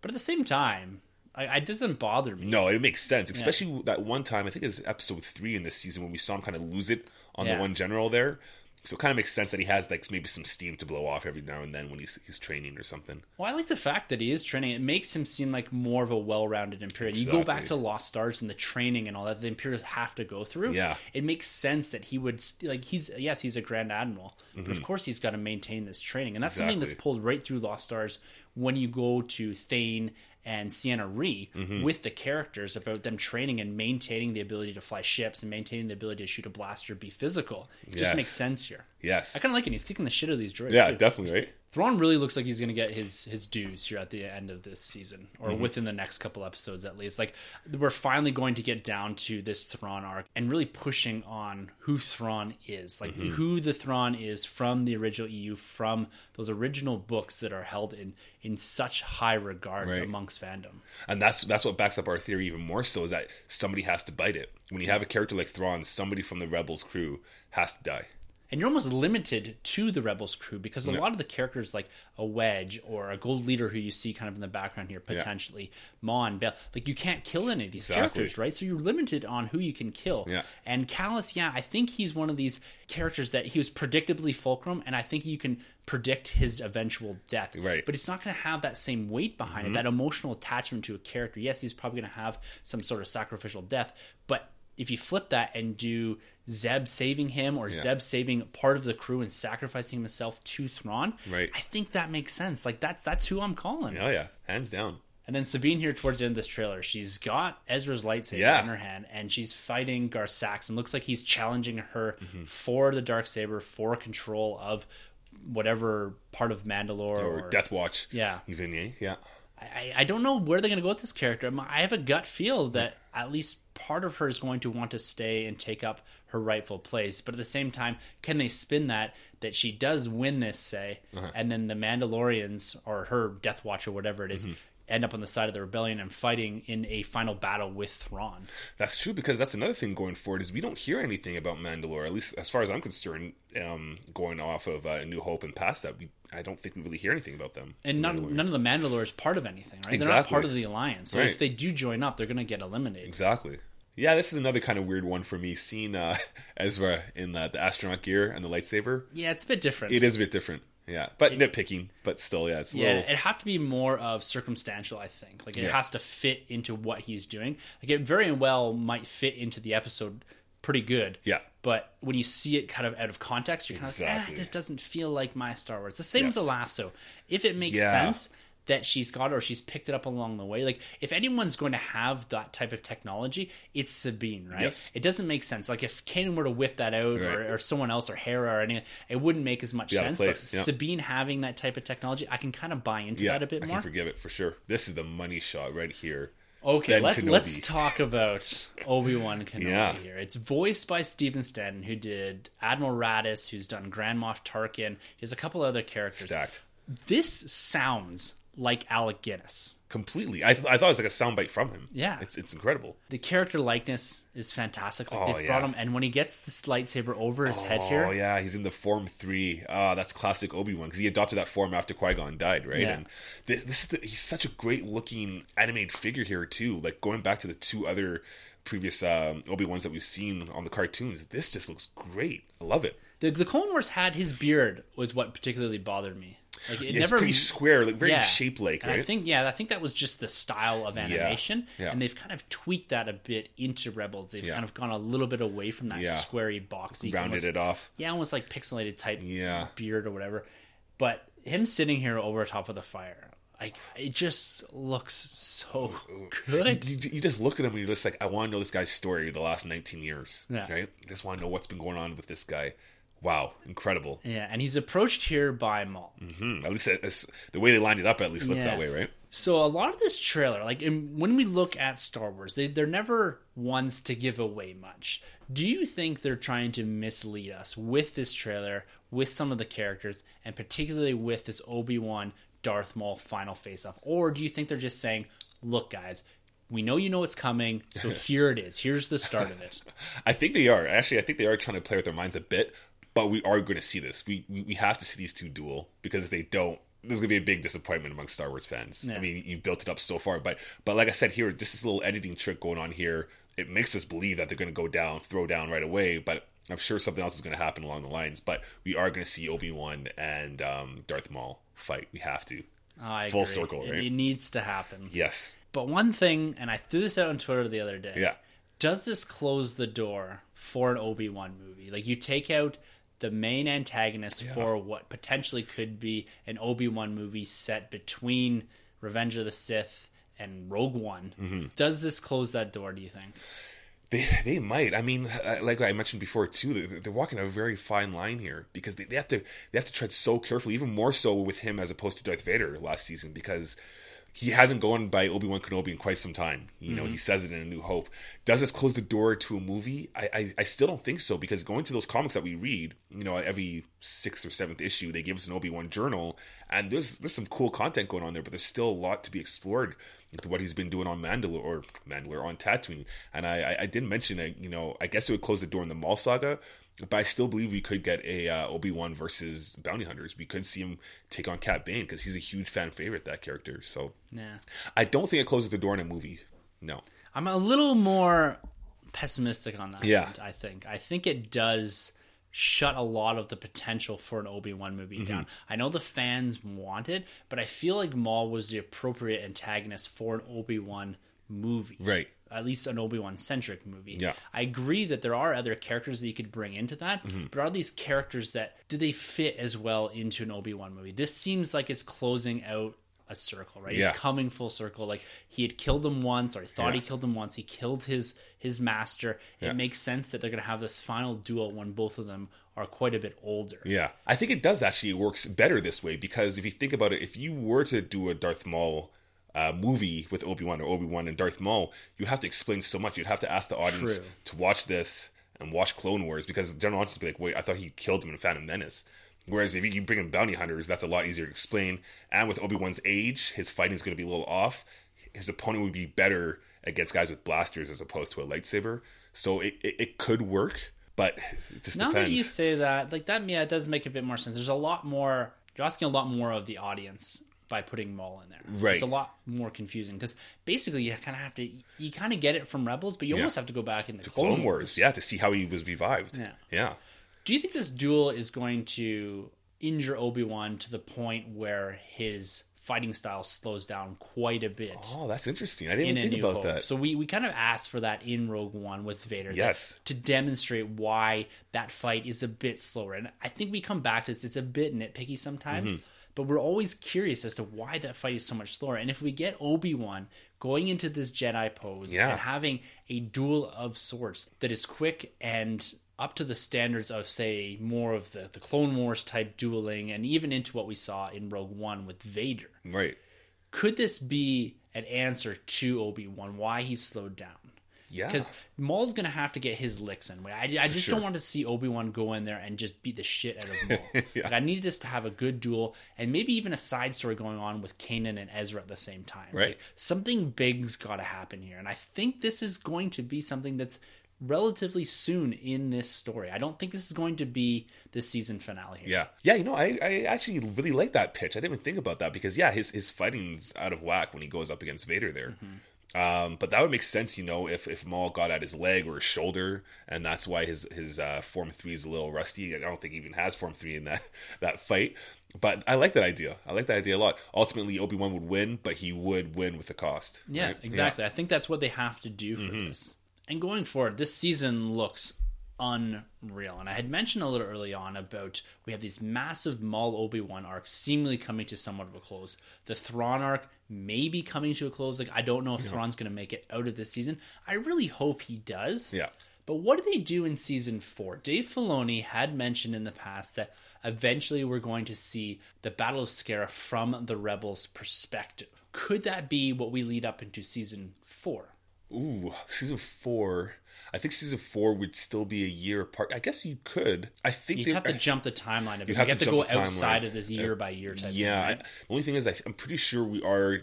But at the same time, I, it doesn't bother me. no, it makes sense. Especially that one time. I think it was episode three in this season when we saw him kind of lose it on Yeah. the one general there. So it kind of makes sense that he has like maybe some steam to blow off every now and then when he's he's training or something. Well, I like the fact that he is training. It makes him seem like more of a well-rounded Imperial. You go back to Lost Stars and the training and all that the Imperials have to go through. Yeah. it makes sense that he would like he's yes he's a Grand Admiral, but of course he's got to maintain this training, and that's something that's Mm-hmm. Pulled right through Lost Stars when you go to Thane and Ciena Ree Mm-hmm. with the characters about them training and maintaining the ability to fly ships and maintaining the ability to shoot a blaster, be physical. It just makes sense here. Yes. I kind of like it. He's kicking the shit out of these droids. yeah, too. definitely right. Thrawn really looks like he's going to get his his dues here at the end of this season, or Mm-hmm. within the next couple episodes at least. Like we're finally going to get down to this Thrawn arc and really pushing on who Thrawn is, like Mm-hmm. who the Thrawn is from the original EU, from those original books that are held in in such high regard Right. amongst fandom. And that's that's what backs up our theory even more so is that somebody has to bite it. When you have a character like Thrawn, somebody from the Rebels crew has to die. And you're almost limited to the rebels crew because a Yeah. lot of the characters like a wedge or a gold leader who you see kind of in the background here potentially mon bell like you can't kill any of these Exactly. characters right so you're limited on who you can kill Yeah. and kallus yeah i think he's one of these characters that he was predictably fulcrum and i think you can predict his eventual death Right. but it's not going to have that same weight behind Mm-hmm. it that emotional attachment to a character yes he's probably going to have some sort of sacrificial death but if you flip that and do Zeb saving him or Zeb saving part of the crew and sacrificing himself to Thrawn, Right. I think that makes sense. Like that's that's who I'm calling. Oh yeah, hands down. And then Sabine here towards the end of this trailer, she's got Ezra's lightsaber Yeah. in her hand and she's fighting Gar Saxon. Looks like he's challenging her Mm-hmm. for the dark saber, for control of whatever part of Mandalore Or, Death Watch. Yeah. Even yeah, yeah. I, I don't know where they're going to go with this character. I have a gut feel that at least part of her is going to want to stay and take up her rightful place. But at the same time, can they spin that that she does win this, say, and then the Mandalorians or her Death Watch or whatever it is, end up on the side of the rebellion and fighting in a final battle with Thrawn? That's true because that's another thing going forward is we don't hear anything about Mandalore. At least as far as I'm concerned, um, going off of uh, New Hope and past that, we I don't think we really hear anything about them. And the none, none of the Mandalore is part of anything, right? They're not part of the alliance. So Right. if they do join up, they're going to get eliminated. Exactly. Yeah, this is another kind of weird one for me. Seeing uh, (laughs) Ezra in the, the astronaut gear and the lightsaber, Yeah, it's a bit different. it is a bit different. Yeah, but nitpicking, but still, yeah, it's a Yeah, little. it'd have to be more of circumstantial, I think. Like it Yeah. has to fit into what he's doing. Like it very well might fit into the episode pretty good. Yeah. But when you see it kind of out of context, you're kind of like, Exactly. ah, this doesn't feel like my Star Wars. The same with the lasso. If it makes Yeah. sense that she's got or she's picked it up along the way, like if anyone's going to have that type of technology, it's Sabine, right? Yes. It doesn't make sense. Like if Kanan were to whip that out Right. or, or someone else or Hera or anything, it wouldn't make as much Be out of sense. But yeah. Sabine having that type of technology, I can kind of buy into yeah, that a bit I more. can forgive it for sure. This is the money shot right here. Okay, let's let's talk about Obi Wan Kenobi Yeah. here. It's voiced by Stephen Stanton, who did Admiral Raddus, who's done Grand Moff Tarkin. He has a couple other characters. Stacked This sounds like Alec Guinness. completely. I, th- I thought it was like a soundbite from him. Yeah. it's it's incredible. The character likeness is fantastic. Like Oh, they've yeah. brought him, and when he gets this lightsaber over his head here. Oh yeah, he's in the Form Three. Ah, that's classic Obi Wan because he adopted that form after Qui Gon died, right? Yeah. And this, this is the, he's such a great looking animated figure here too. Like going back to the two other previous um, Obi Wans that we've seen on the cartoons, this just looks great. I love it. The, the Clone Wars had his beard was what particularly bothered me. Like it It's never pretty square, like very shape like, right? I think yeah, I think that was just the style of animation, yeah. and they've kind of tweaked that a bit into Rebels. They've Yeah. kind of gone a little bit away from that Yeah. squarey, boxy, rounded almost, it off. yeah, almost like pixelated type Yeah. beard or whatever. But him sitting here over top of the fire, like it just looks so good. You, you just look at him and you're just like, I want to know this guy's story the last 19 years, Yeah. right? I just want to know what's been going on with this guy. Wow, incredible. Yeah, and he's approached here by Maul. Hmm, at least it's, the way they lined it up, at least looks Yeah. that way, right? So a lot of this trailer, like in, when we look at Star Wars, they, they're never ones to give away much. Do you think they're trying to mislead us with this trailer, with some of the characters, and particularly with this Obi Wan Darth Maul final face off, or do you think they're just saying, "Look, guys, we know you know it's coming, so (laughs) here it is. Here's the start of it." (laughs) I think they are actually. I think they are trying to play with their minds a bit, but we are going to see this. We we, we have to see these two duel because if they don't, there's going to be a big disappointment among Star Wars fans. Yeah. I mean, you've built it up so far, but but like I said here, just this little editing trick going on here, it makes us believe that they're going to go down, throw down right away, but. I'm sure something else is going to happen along the lines, but we are going to see Obi Wan and um, Darth Maul fight. We have to. I Full agree. circle, right? It needs to happen. Yes. But one thing, and I threw this out on Twitter the other day. Yeah. Does this close the door for an Obi Wan movie? Like you take out the main antagonist for what potentially could be an Obi Wan movie set between Revenge of the Sith and Rogue One. Mm-hmm. Does this close that door? Do you think? They they might. I mean, uh, like I mentioned before too, they're, they're walking a very fine line here because they, they have to they have to tread so carefully, even more so with him as opposed to Darth Vader last season because he hasn't gone by Obi Wan Kenobi in quite some time. You know, he says it in A New Hope. Does this close the door to a movie? I, I I still don't think so because going to those comics that we read, you know, every sixth or seventh issue, they give us an Obi Wan journal, and there's there's some cool content going on there, but there's still a lot to be explored with what he's been doing on Mandalore or Mandalore on Tatooine. And I, I, I did mention, uh, you know, I guess it would close the door in the Maul saga, but I still believe we could get a uh, Obi Wan versus Bounty Hunters. We could see him take on Cad Bane because he's a huge fan favorite that character. So Yeah. I don't think it closes the door in a movie. No. I'm a little more pessimistic on that. Yeah. end, I think. I think it does shut a lot of the potential for an Obi Wan movie down. Mm-hmm. I know the fans want it, but I feel like Maul was the appropriate antagonist for an Obi Wan movie. Right. At least an Obi Wan centric movie. Yeah. I agree that there are other characters that you could bring into that, Mm-hmm. but are these characters that do they fit as well into an Obi Wan movie? This seems like it's closing out a circle, right? Yeah. He's coming full circle. Like he had killed him once, or he thought he killed him once. He killed his his master. Yeah. It makes sense that they're going to have this final duel when both of them are quite a bit older. Yeah, I think it does actually. Works better this way because if you think about it, if you were to do a Darth Maul uh, movie with Obi Wan or Obi Wan and Darth Maul, you'd have to explain so much. You'd have to ask the audience True. to watch this and watch Clone Wars because the general audience would be like, "Wait, I thought he killed him in Phantom Menace." Whereas if you bring in bounty hunters, that's a lot easier to explain. And with Obi Wan's age, his fighting's going to be a little off. His opponent would be better against guys with blasters as opposed to a lightsaber. So it, it, it could work, but it just Now depends. that you say that, like that, yeah, it does make a bit more sense. There's a lot more. You're asking a lot more of the audience by putting Maul in there. Right. It's a lot more confusing because basically you kind of have to. You kind of get it from Rebels, but you almost have to go back into Clone, Clone Wars, yeah, to see how he was revived. Yeah. yeah. Do you think this duel is going to injure Obi Wan to the point where his fighting style slows down quite a bit? Oh, that's interesting. I didn't in even think about hope. that. So we, we kind of asked for that in Rogue One with Vader. that- Yes. to demonstrate why that fight is a bit slower. And I think we come back to this, it's a bit nitpicky sometimes, Mm-hmm. But we're always curious as to why that fight is so much slower. And if we get Obi Wan going into this Jedi pose Yeah. and having a duel of sorts that is quick and up to the standards of say more of the, the Clone Wars type dueling and even into what we saw in Rogue One with Vader right. could this be an answer to Obi Wan why he's slowed down? Yeah. Because Maul's gonna have to get his licks in. I, I just sure. don't want to see Obi Wan go in there and just beat the shit out of (laughs) Maul. Yeah. like, I need this to have a good duel and maybe even a side story going on with Kanan and Ezra at the same time. Right. Like, something big's got to happen here, and I think this is going to be something that's relatively soon in this story. I don't think this is going to be the season finale. Here. Yeah. Yeah, you know, I, I actually really like that pitch. I didn't even think about that because yeah, his his fighting's out of whack when he goes up against Vader there. Mm-hmm. Um, but that would make sense, you know, if if Maul got at his leg or his shoulder, and that's why his his uh, form three is a little rusty. I don't think he even has form three in that (laughs) that fight. But I like that idea. I like that idea a lot. Ultimately, Obi Wan would win, but he would win with the cost. Yeah, right? exactly. I think that's what they have to do for this. And going forward, this season looks unreal. And I had mentioned a little early on about we have these massive Maul Obi Wan arcs seemingly coming to somewhat of a close. The Thrawn arc may be coming to a close. Like I don't know if Thrawn's going to make it out of this season. I really hope he does. Yeah. But what do they do in season four? Dave Filoni had mentioned in the past that eventually we're going to see the Battle of Scarif from the Rebels' perspective. Could that be what we lead up into season four? Ooh, season four. I think season four would still be a year apart. I guess you could. I think You'd they- have to jump the timeline of it. You have have, to to, go outside of this year by year type. Yeah, thing, I, the only thing is, I, I'm pretty sure we are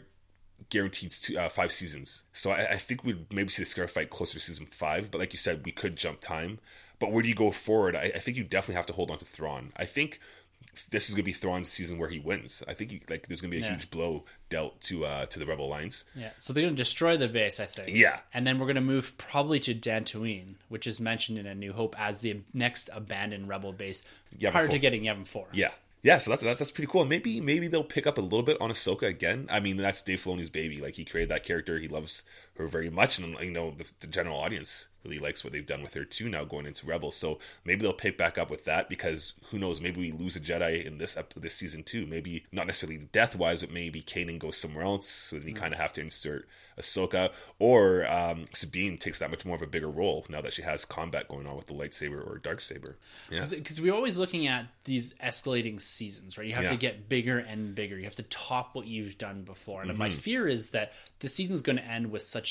guaranteed two, uh, five seasons. So I, I think we'd maybe see the Scarif fight closer to season five. But like you said, we could jump time. But where do you go forward? I, I think you definitely have to hold on to Thrawn. I think this is going to be Thrawn's season where he wins. I think he, like there's going to be a Yeah. huge blow dealt to uh, to the Rebel lines. Yeah, so they're going to destroy the base, I think. Yeah. and then we're going to move probably to Dantooine, which is mentioned in A New Hope as the next abandoned rebel base Yavin prior to Four. getting Yavin Four. Yeah. Yeah, so that's, that's that's pretty cool. Maybe maybe they'll pick up a little bit on Ahsoka again. I mean, that's Dave Filoni's baby. Like he created that character, he loves her very much, and you know the, the general audience really likes what they've done with her too. Now going into Rebels, so maybe they'll pick back up with that because who knows? Maybe we lose a Jedi in this this season too. Maybe not necessarily death wise, but maybe Kanan goes somewhere else. So then you kind of have to insert Ahsoka, or um, Sabine takes that much more of a bigger role now that she has combat going on with the lightsaber or dark saber. Yeah, because we're always looking at these escalating seasons, right? You have Yeah. to get bigger and bigger. You have to top what you've done before. And my Mm-hmm. fear is that the season's going to end with such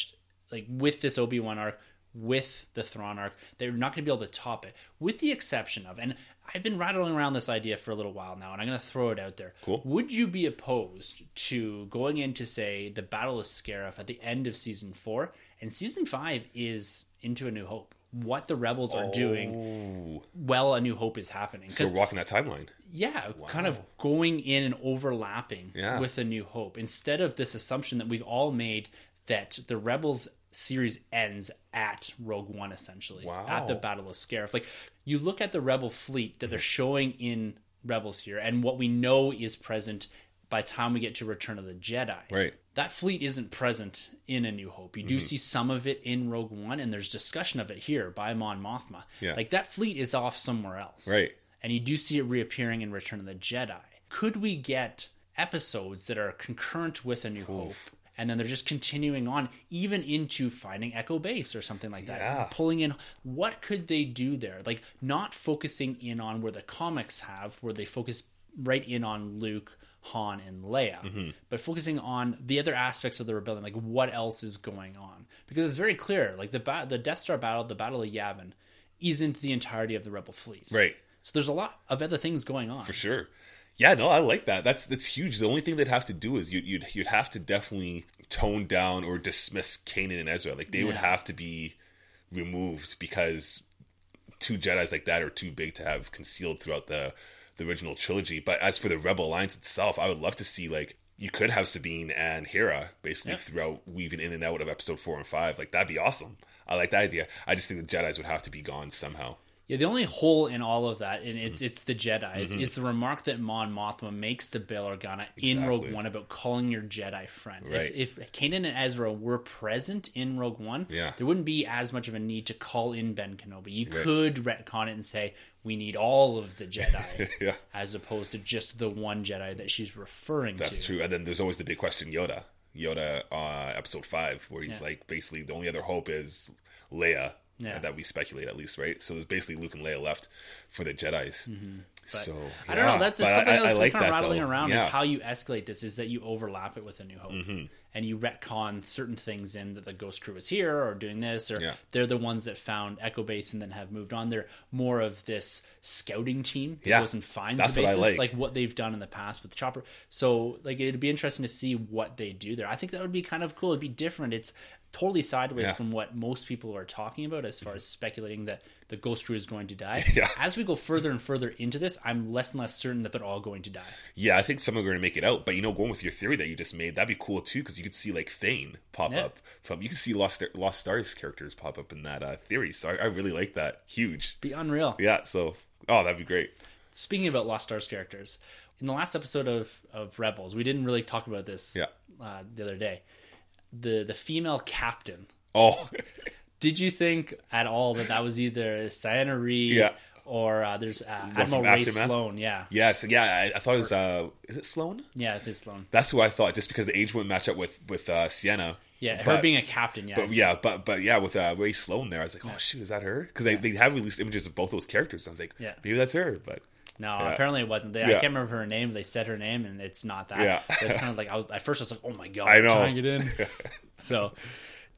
like with this Obi Wan arc, with the Thrawn arc, they're not going to be able to top it. With the exception of, and I've been rattling around this idea for a little while now, and I'm going to throw it out there. Cool. Would you be opposed to going into say the Battle of Scarif at the end of season four, and season five is into A New Hope? What the rebels are doing Oh, well, A New Hope is happening. so 'Cause we're walking that timeline. yeah, kind of going in and overlapping Yeah. with A New Hope instead of this assumption that we've all made that the Rebels series ends at Rogue One, essentially Wow. at the Battle of Scarif. Like you look at the Rebel fleet that they're showing in Rebels here, and what we know is present by the time we get to Return of the Jedi. Right. That fleet isn't present in A New Hope. You do Mm-hmm. see some of it in Rogue One, and there's discussion of it here by Mon Mothma. Yeah. Like that fleet is off somewhere else Right. and you do see it reappearing in Return of the Jedi. Could we get episodes that are concurrent with A New Hope? And then they're just continuing on, even into finding Echo Base or something like that. Yeah. Pulling in what could they do there? Like not focusing in on where the comics have, where they focus right in on Luke, Han, and Leia, Mm-hmm. but focusing on the other aspects of the rebellion, like what else is going on? Because it's very clear, like the ba- the Death Star battle, the Battle of Yavin, isn't the entirety of the Rebel fleet. Right. So there's a lot of other things going on. For sure. Yeah, no, I like that. That's that's huge. The only thing they'd have to do is you'd you'd, you'd have to definitely tone down or dismiss Kanan and Ezra. Like they would have to be removed because two Jedi's like that are too big to have concealed throughout the the original trilogy. But as for the Rebel Alliance itself, I would love to see like you could have Sabine and Hera basically Yep. throughout weaving in and out of episode four and five. Like that'd be awesome. I like that idea. I just think the Jedi's would have to be gone somehow. Yeah, the only hole in all of that, and it's Mm-hmm. it's the Jedi, is, is the remark that Mon Mothma makes to Bail Organa in Rogue One about calling your Jedi friend. Right. If, if Kanan and Ezra were present in Rogue One, Yeah. there wouldn't be as much of a need to call in Ben Kenobi. You Right. could retcon it and say we need all of the Jedi, (laughs) Yeah. as opposed to just the one Jedi that she's referring That's to. That's true. And then there's always the big question Yoda. Yoda, uh, episode five, where he's Yeah. like, basically, the only other hope is Leia. Yeah. that we speculate at least, right? So there's basically Luke and Leia left for the Jedi's. So Mm-hmm. I don't know. That's something I- I that's like kind of rattling though. around. Yeah. Mm-hmm. Is how you escalate this is that you overlap it with a New Hope, and you retcon certain things in that the Ghost Crew is here or doing this, or Yeah. they're the ones that found Echo Base and then have moved on. They're more of this scouting team that Yeah. goes and finds That's the what I bases, like. what they've done in the past with the Chopper. So like it'd be interesting to see what they do there. I think that would be kind of cool. It'd be different. It's totally sideways Yeah. from what most people are talking about as far as speculating that the Ghost Crew is going to die. (laughs) Yeah. As we go further and further into this, I'm less and less certain that they're all going to die. Yeah, I think some are going to make it out. But you know, going with your theory that you just made, that'd be cool too, because you could see like Thane pop Yeah. up from. You can see Lost Lost Stars characters pop up in that uh, theory. So I, I really like that. Huge. Be unreal. Yeah. So oh, that'd be great. Speaking about Lost Stars characters, in the last episode of, of Rebels, we didn't really talk about this Yeah. uh, the other day. The the female captain. Oh, (laughs) Did you think at all that that was either Ciena Reed Yeah. or uh, there's uh, Admiral Rae Aftermath? Sloan? Yeah, yes, yeah. I, I thought it was. Uh, is it Sloan? yeah, this Sloan. That's who I thought, just because the age wouldn't match up with with uh, Ciena. Yeah, her But- being a captain. Yeah, But yeah, but but yeah, with uh, Rae Sloan there, I was like, oh shoot, is that her? Because they, they have released images of both those characters. I was like, Yeah. maybe that's her. But No, Yeah. apparently it wasn't. They, I can't remember her name. They said her name, and it's not that. Yeah. It's kind of like I was at first. I was like, "Oh my god!" I know. tying it in. (laughs) so,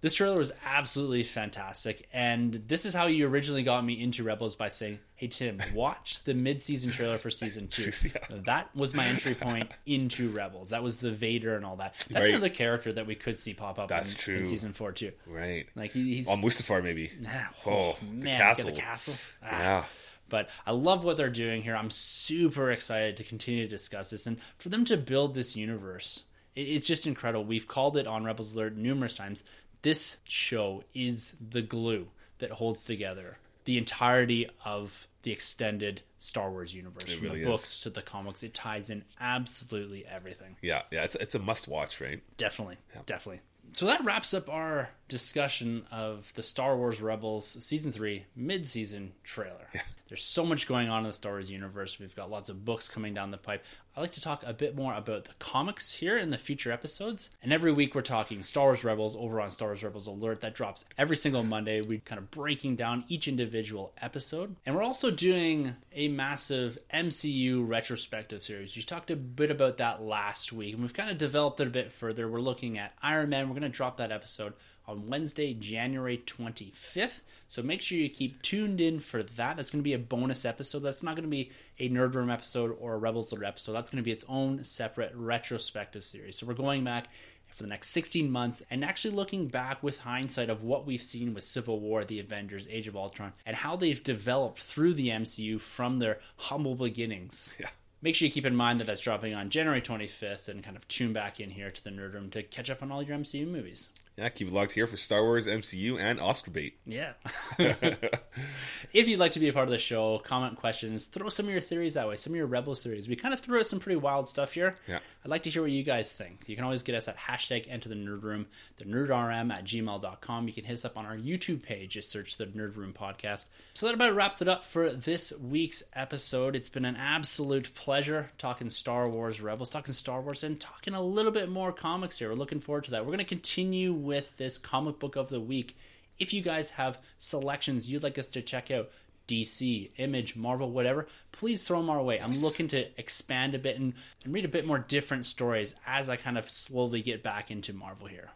this trailer was absolutely fantastic, and this is how you originally got me into Rebels by saying, "Hey Tim, watch the mid-season trailer for season (laughs) two. Yeah. That was my entry point into Rebels. That was the Vader and all that. That's Right. another character that we could see pop up. That's in, true. in season four too. right, Like he, he's on Mustafar maybe. Ah, Oh, man, the castle. The castle. Ah. Yeah, But I love what they're doing here. I'm super excited to continue to discuss this and for them to build this universe. It's just incredible. We've called it on Rebels Alert numerous times. This show is the glue that holds together the entirety of the extended Star Wars universe. It From really the is. books to the comics, it ties in absolutely everything. yeah, yeah. It's it's a must watch, right? Definitely. Definitely. So that wraps up our discussion of the Star Wars Rebels Season 3 mid season trailer. There's so much going on in the Star Wars universe. We've got lots of books coming down the pipe. I'd like to talk a bit more about the comics here in the future episodes. And every week we're talking Star Wars Rebels over on Star Wars Rebels Alert. That drops every single Monday. We're kind of breaking down each individual episode. And we're also doing a massive MCU retrospective series. We talked a bit about that last week, and we've kind of developed it a bit further. We're looking at Iron Man. We're going to drop that episode on Wednesday, January 25th. So make sure you keep tuned in for that. That's going to be a bonus episode. That's not going to be a Nerd Room episode or a Rebels Alert episode. That's going to be its own separate retrospective series. So we're going back for the next 16 months and actually looking back with hindsight of what we've seen with Civil War, The Avengers, Age of Ultron, and how they've developed through the MCU from their humble beginnings. (laughs) Yeah. Make sure you keep in mind that that's dropping on January 25th and kind of tune back in here to the Nerd Room to catch up on all your MCU movies. Yeah, keep it locked here for Star Wars, MCU, and Oscar bait. Yeah. (laughs) (laughs) if you'd like to be a part of the show, comment questions, throw some of your theories that way, some of your Rebels theories. We kind of threw out some pretty wild stuff here. Yeah. I'd like to hear what you guys think. You can always get us at hashtag enter the nerd room, the nerdrm at gmail.com. You can hit us up on our YouTube page. Just search the Nerd Room Podcast. So that about wraps it up for this week's episode. It's been an absolute pleasure talking Star Wars Rebels, talking Star Wars, and talking a little bit more comics here. We're looking forward to that. We're going to continue with this comic book of the week. If you guys have selections you'd like us to check out, DC, Image, Marvel, whatever, please throw them our way. I'm looking to expand a bit and, and read a bit more different stories as I kind of slowly get back into Marvel here.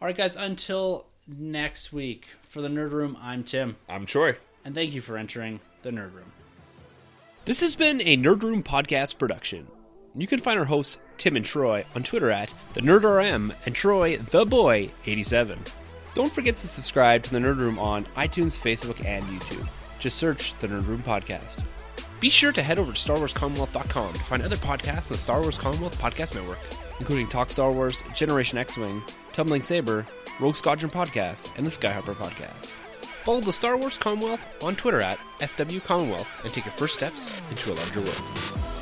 All right, guys, until next week, for the Nerd Room, I'm Tim, I'm Troy. and thank you for entering the Nerd Room. This has been a Nerd Room podcast production. You can find our hosts Tim and Troy on Twitter at the NerdRM and Troy the Boy 87. Don't forget to subscribe to the Nerd Room on iTunes, Facebook, and YouTube. Just search the Nerd Room podcast. Be sure to head over to StarWarsCommonwealth.com to find other podcasts on the Star Wars Commonwealth Podcast Network, including Talk Star Wars, Generation X-Wing, Tumbling Saber, Rogue Squadron Podcast, and the Skyhopper Podcast. Follow the Star Wars Commonwealth on Twitter at SW Commonwealth and take your first steps into a larger world.